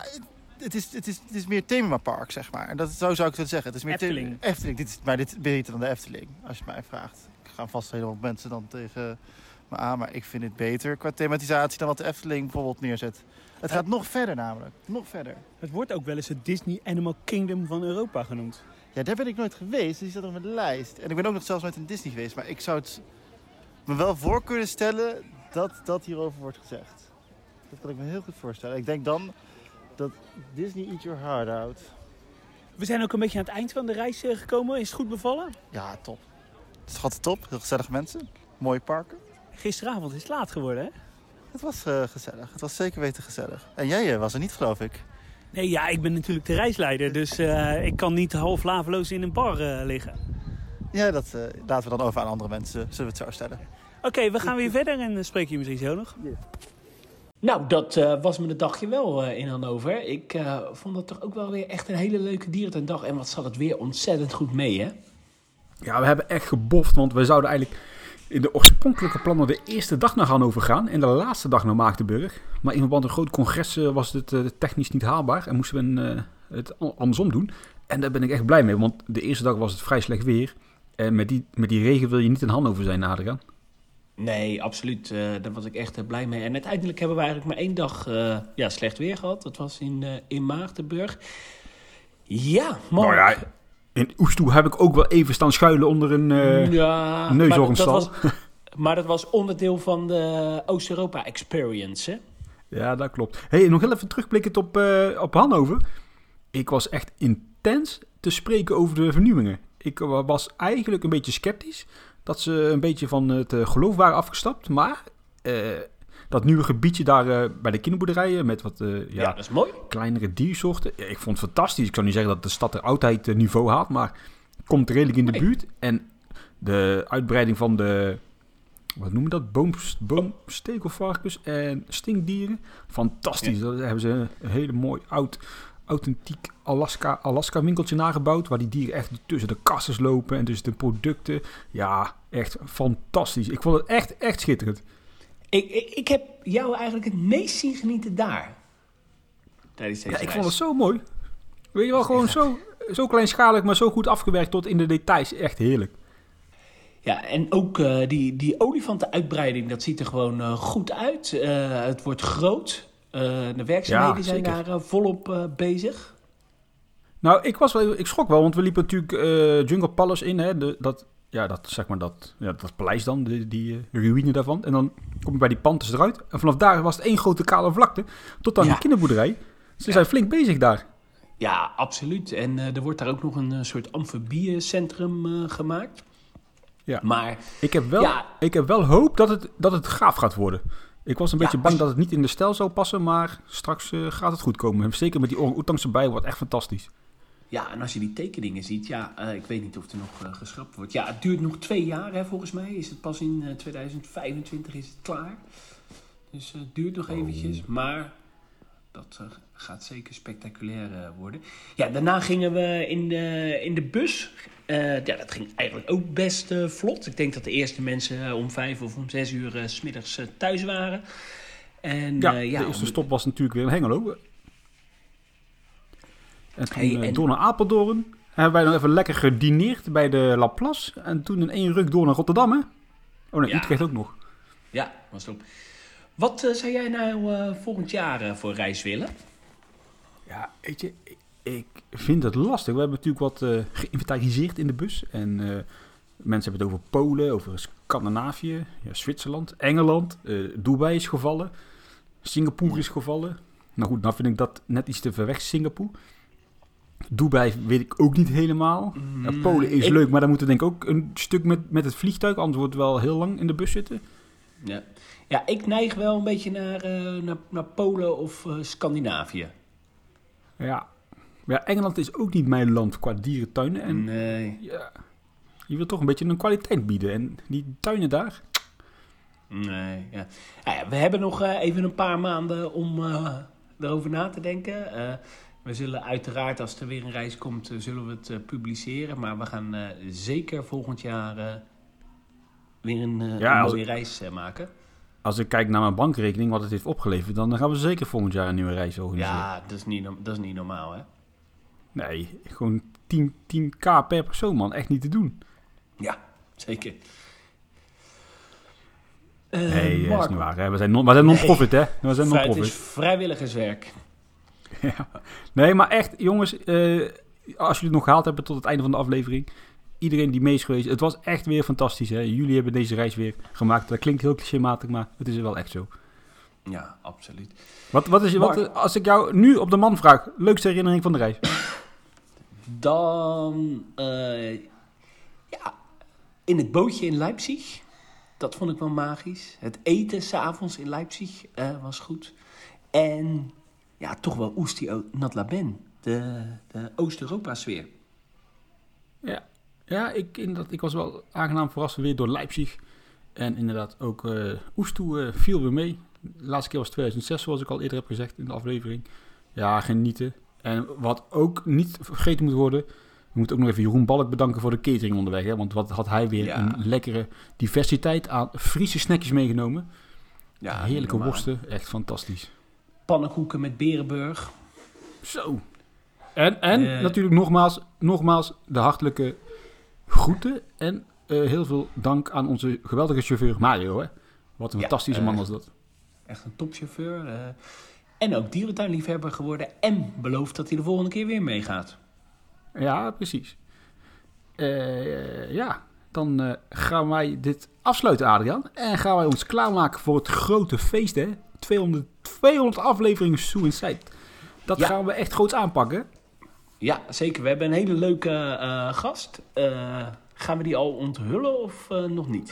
het, is, het, is, het is meer themapark, zeg maar. En dat, zo zou ik het willen zeggen. Het is meer Efteling. Efteling. Dit is, maar dit is beter dan de Efteling, als je het mij vraagt. Ik ga vast helemaal mensen dan tegen me aan, maar ik vind het beter qua thematisatie dan wat de Efteling bijvoorbeeld neerzet. Het gaat nog verder namelijk. Nog verder. Het wordt ook wel eens het Disney Animal Kingdom van Europa genoemd. Ja, daar ben ik nooit geweest, dus die staat op mijn lijst. En ik ben ook nog zelfs nooit in Disney geweest, maar ik zou het me wel voor kunnen stellen dat dat hierover wordt gezegd. Dat kan ik me heel goed voorstellen. Ik denk dan dat Disney Eat Your Heart Out. We zijn ook een beetje aan het eind van de reis eh, gekomen. Is het goed bevallen? Ja, top. Het is altijd top. Heel gezellige mensen. Mooie parken. Gisteravond is het laat geworden, hè? Het was eh, gezellig. Het was zeker weten gezellig. En jij eh, was er niet, geloof ik. Nee, ja, ik ben natuurlijk de reisleider. Dus eh, ik kan niet half laveloos in een bar eh, liggen. Ja, dat eh, laten we dan over aan andere mensen. Zullen we het zo stellen? Oké, we gaan weer verder en uh, spreek je misschien zo nog. Nou, dat uh, was me een dagje wel uh, in Hannover. Ik uh, vond het toch ook wel weer echt een hele leuke dierentuindag. En wat zat het weer ontzettend goed mee, hè? Ja, we hebben echt geboft, want we zouden eigenlijk in de oorspronkelijke plannen de eerste dag naar Hannover gaan en de laatste dag naar Maagdenburg. Maar in verband met een groot congres was het technisch niet haalbaar en moesten we het andersom doen. En daar ben ik echt blij mee, want de eerste dag was het vrij slecht weer. En met die, met die regen wil je niet in Hannover zijn nadergaan. Nee, absoluut. Uh, daar was ik echt uh, blij mee. En uiteindelijk hebben we eigenlijk maar één dag uh, ja, slecht weer gehad. Dat was in, in Maagdenburg. Ja, mooi. Nou ja, in Oestoe heb ik ook wel even staan schuilen onder een ja, neushoornstal. Maar, dat was, maar dat was onderdeel van de Oost-Europa Experience, hè? Ja, dat klopt. hey, nog heel even terugblikkend op, op Hannover. Ik was echt intens te spreken over de vernieuwingen. Ik was eigenlijk een beetje sceptisch dat ze een beetje van het geloof waren afgestapt. Maar uh, dat nieuwe gebiedje daar uh, bij de kinderboerderijen met wat uh, ja, ja, dat is mooi. kleinere diersoorten. Ja, ik vond het fantastisch. Ik zou niet zeggen dat de stad er altijd niveau haalt, maar komt redelijk in de nee. buurt. En de uitbreiding van de, wat noemen dat, Boom, boomstekelvarkens en stinkdieren. Fantastisch. Ja. Daar hebben ze een hele mooi oud authentiek Alaska, Alaska winkeltje nagebouwd. Waar die dieren echt tussen de kassers lopen en tussen de producten. Ja, echt fantastisch. Ik vond het echt, echt schitterend. Ik, ik, ik heb jou eigenlijk het meest zien genieten daar. Tijdens deze ja, ik reis. vond het zo mooi. Weet je wel, gewoon zo, zo kleinschalig, maar zo goed afgewerkt tot in de details. Echt heerlijk. Ja, en ook uh, die, die olifantenuitbreiding, dat ziet er gewoon uh, goed uit. Uh, het wordt groot. Uh, de werkzaamheden ja, zijn daar uh, volop uh, bezig. Nou, ik, was wel, ik schrok wel, want we liepen natuurlijk Jungle Palace in. Hè, de, dat, ja, dat, zeg maar dat, ja, dat paleis dan, die, die ruïne daarvan. En dan kom je bij die panthers eruit. En vanaf daar was het één grote kale vlakte. Tot aan ja. de kinderboerderij. Ze zijn flink bezig daar. Ja, absoluut. En eh, er wordt daar ook nog een eh, soort amfibiecentrum eh, gemaakt. Ja. Maar Ik heb wel, Ja. ik heb wel hoop dat het, dat het gaaf gaat worden. Ik was een Ja, beetje bang dat het niet in de stijl zou passen, maar straks eh, gaat het goed komen. Zeker met die orang-oetangs erbij, wordt echt fantastisch. Ja, en als je die tekeningen ziet, ja, eh, ik weet niet of er nog eh, geschrapt wordt. Ja, het duurt nog twee jaar, hè, volgens mij. Is het pas in eh, 2025 is het klaar. Dus het duurt nog eventjes, maar dat gaat zeker spectaculair eh, worden. Ja, daarna gingen we in de, in de bus. Eh, ja, dat ging eigenlijk ook best eh, vlot. Ik denk dat de eerste mensen om vijf of om zes uur 's smiddags thuis waren. En, Ja, ja, de eerste om- stop was natuurlijk weer in Hengelo. En toen Hey, en- door naar Apeldoorn. Hebben wij nog even lekker gedineerd bij de Laplace. En toen in één ruk door naar Rotterdam, hè? Oh nee, Ja. Utrecht ook nog. Ja, was het op. Wat zou jij nou volgend jaar voor reis willen? Ja, weet je, ik, vind het lastig. We hebben natuurlijk wat eh, geïnventariseerd in de bus. En eh, mensen hebben het over Polen, over Scandinavië, ja, Zwitserland, Engeland. eh, Dubai is gevallen. Singapore is gevallen. Nou goed, nou vind ik dat net iets te ver weg, Singapore. Dubai weet ik ook niet helemaal. Ja, Polen is ik- leuk, maar dan moeten we denk ik ook een stuk met, met het vliegtuig. Anders wordt het wel heel lang in de bus zitten. Ja. ja, ik neig wel een beetje naar, naar, naar Polen of Scandinavië. Ja. Ja, Engeland is ook niet mijn land qua dierentuinen. En Nee. ja, je wil toch een beetje een kwaliteit bieden. En die tuinen daar, Nee, ja. Nou ja, we hebben nog eh, even een paar maanden om eh, erover na te denken. Eh, we zullen uiteraard, als er weer een reis komt, zullen we het publiceren. Maar we gaan zeker volgend jaar weer een, Ja, een mooie reis maken. Als ik kijk naar mijn bankrekening, wat het heeft opgeleverd, dan gaan we zeker volgend jaar een nieuwe reis organiseren. Ja, dat is niet, dat is niet normaal, hè? Nee, gewoon 10, 10k per persoon, man. Echt niet te doen. Ja, zeker. Eh, nee, dat is niet waar. Hè. We zijn non- we zijn non-profit, hè. We zijn vrij- het non-profit. is vrijwilligerswerk. Ja. Nee, maar echt, jongens, eh, als jullie het nog gehaald hebben tot het einde van de aflevering. Iedereen die mee is geweest, het was echt weer fantastisch. Hè? Jullie hebben deze reis weer gemaakt. Dat klinkt heel clichématig, maar het is wel echt zo. Ja, absoluut. Wat, wat is je, wat, Mark. als ik jou nu op de man vraag, leukste herinnering van de reis? Dan, eh, ja, in het bootje in Leipzig. Dat vond ik wel magisch. Het eten s'avonds in Leipzig eh, was goed. En ja, toch wel Oesti Natlaben. De, de Oost-Europa-sfeer. Ja, ja ik, inderdaad, ik was wel aangenaam verrast weer door Leipzig. En inderdaad ook Oestoe eh, viel weer mee. De laatste keer was 2006, zoals ik al eerder heb gezegd in de aflevering. Ja, genieten. En wat ook niet vergeten moet worden... We moeten ook nog even Jeroen Balk bedanken voor de catering onderweg. Hè? Want wat had hij weer Ja. een lekkere diversiteit aan Friese snackjes meegenomen. Ja, Heerlijke worsten, echt fantastisch. Pannenkoeken met Berenburg. Zo. En, en Eh. natuurlijk nogmaals, nogmaals de hartelijke groeten. En eh, heel veel dank aan onze geweldige chauffeur Mario. Hè? Wat een Ja, fantastische eh, man was dat. Echt een topchauffeur. eh, en ook dierentuinliefhebber geworden. En belooft dat hij de volgende keer weer meegaat. Ja, precies. Eh, ja, dan eh, gaan wij dit afsluiten, Adriaan. En gaan wij ons klaarmaken voor het grote feest, hè? 200, 200 afleveringen Suicide. Dat Ja. gaan we echt groots aanpakken. Ja, zeker. We hebben een hele leuke eh, gast. Eh, gaan we die al onthullen of eh, nog niet?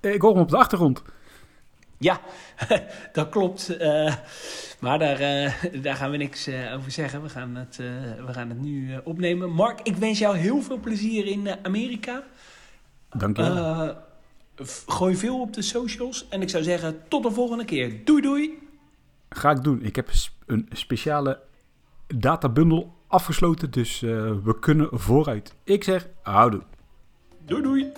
Ik hoor hem op de achtergrond. Ja, dat klopt. Maar daar, daar gaan we niks over zeggen. We gaan het, we gaan het nu opnemen. Mark, ik wens jou heel veel plezier in Amerika. Dank je wel. Gooi veel op de socials. En ik zou zeggen, tot de volgende keer. Doei doei. Ga ik doen. Ik heb een speciale databundel afgesloten, dus eh, we kunnen vooruit. Ik zeg, houdoe. Doei doei.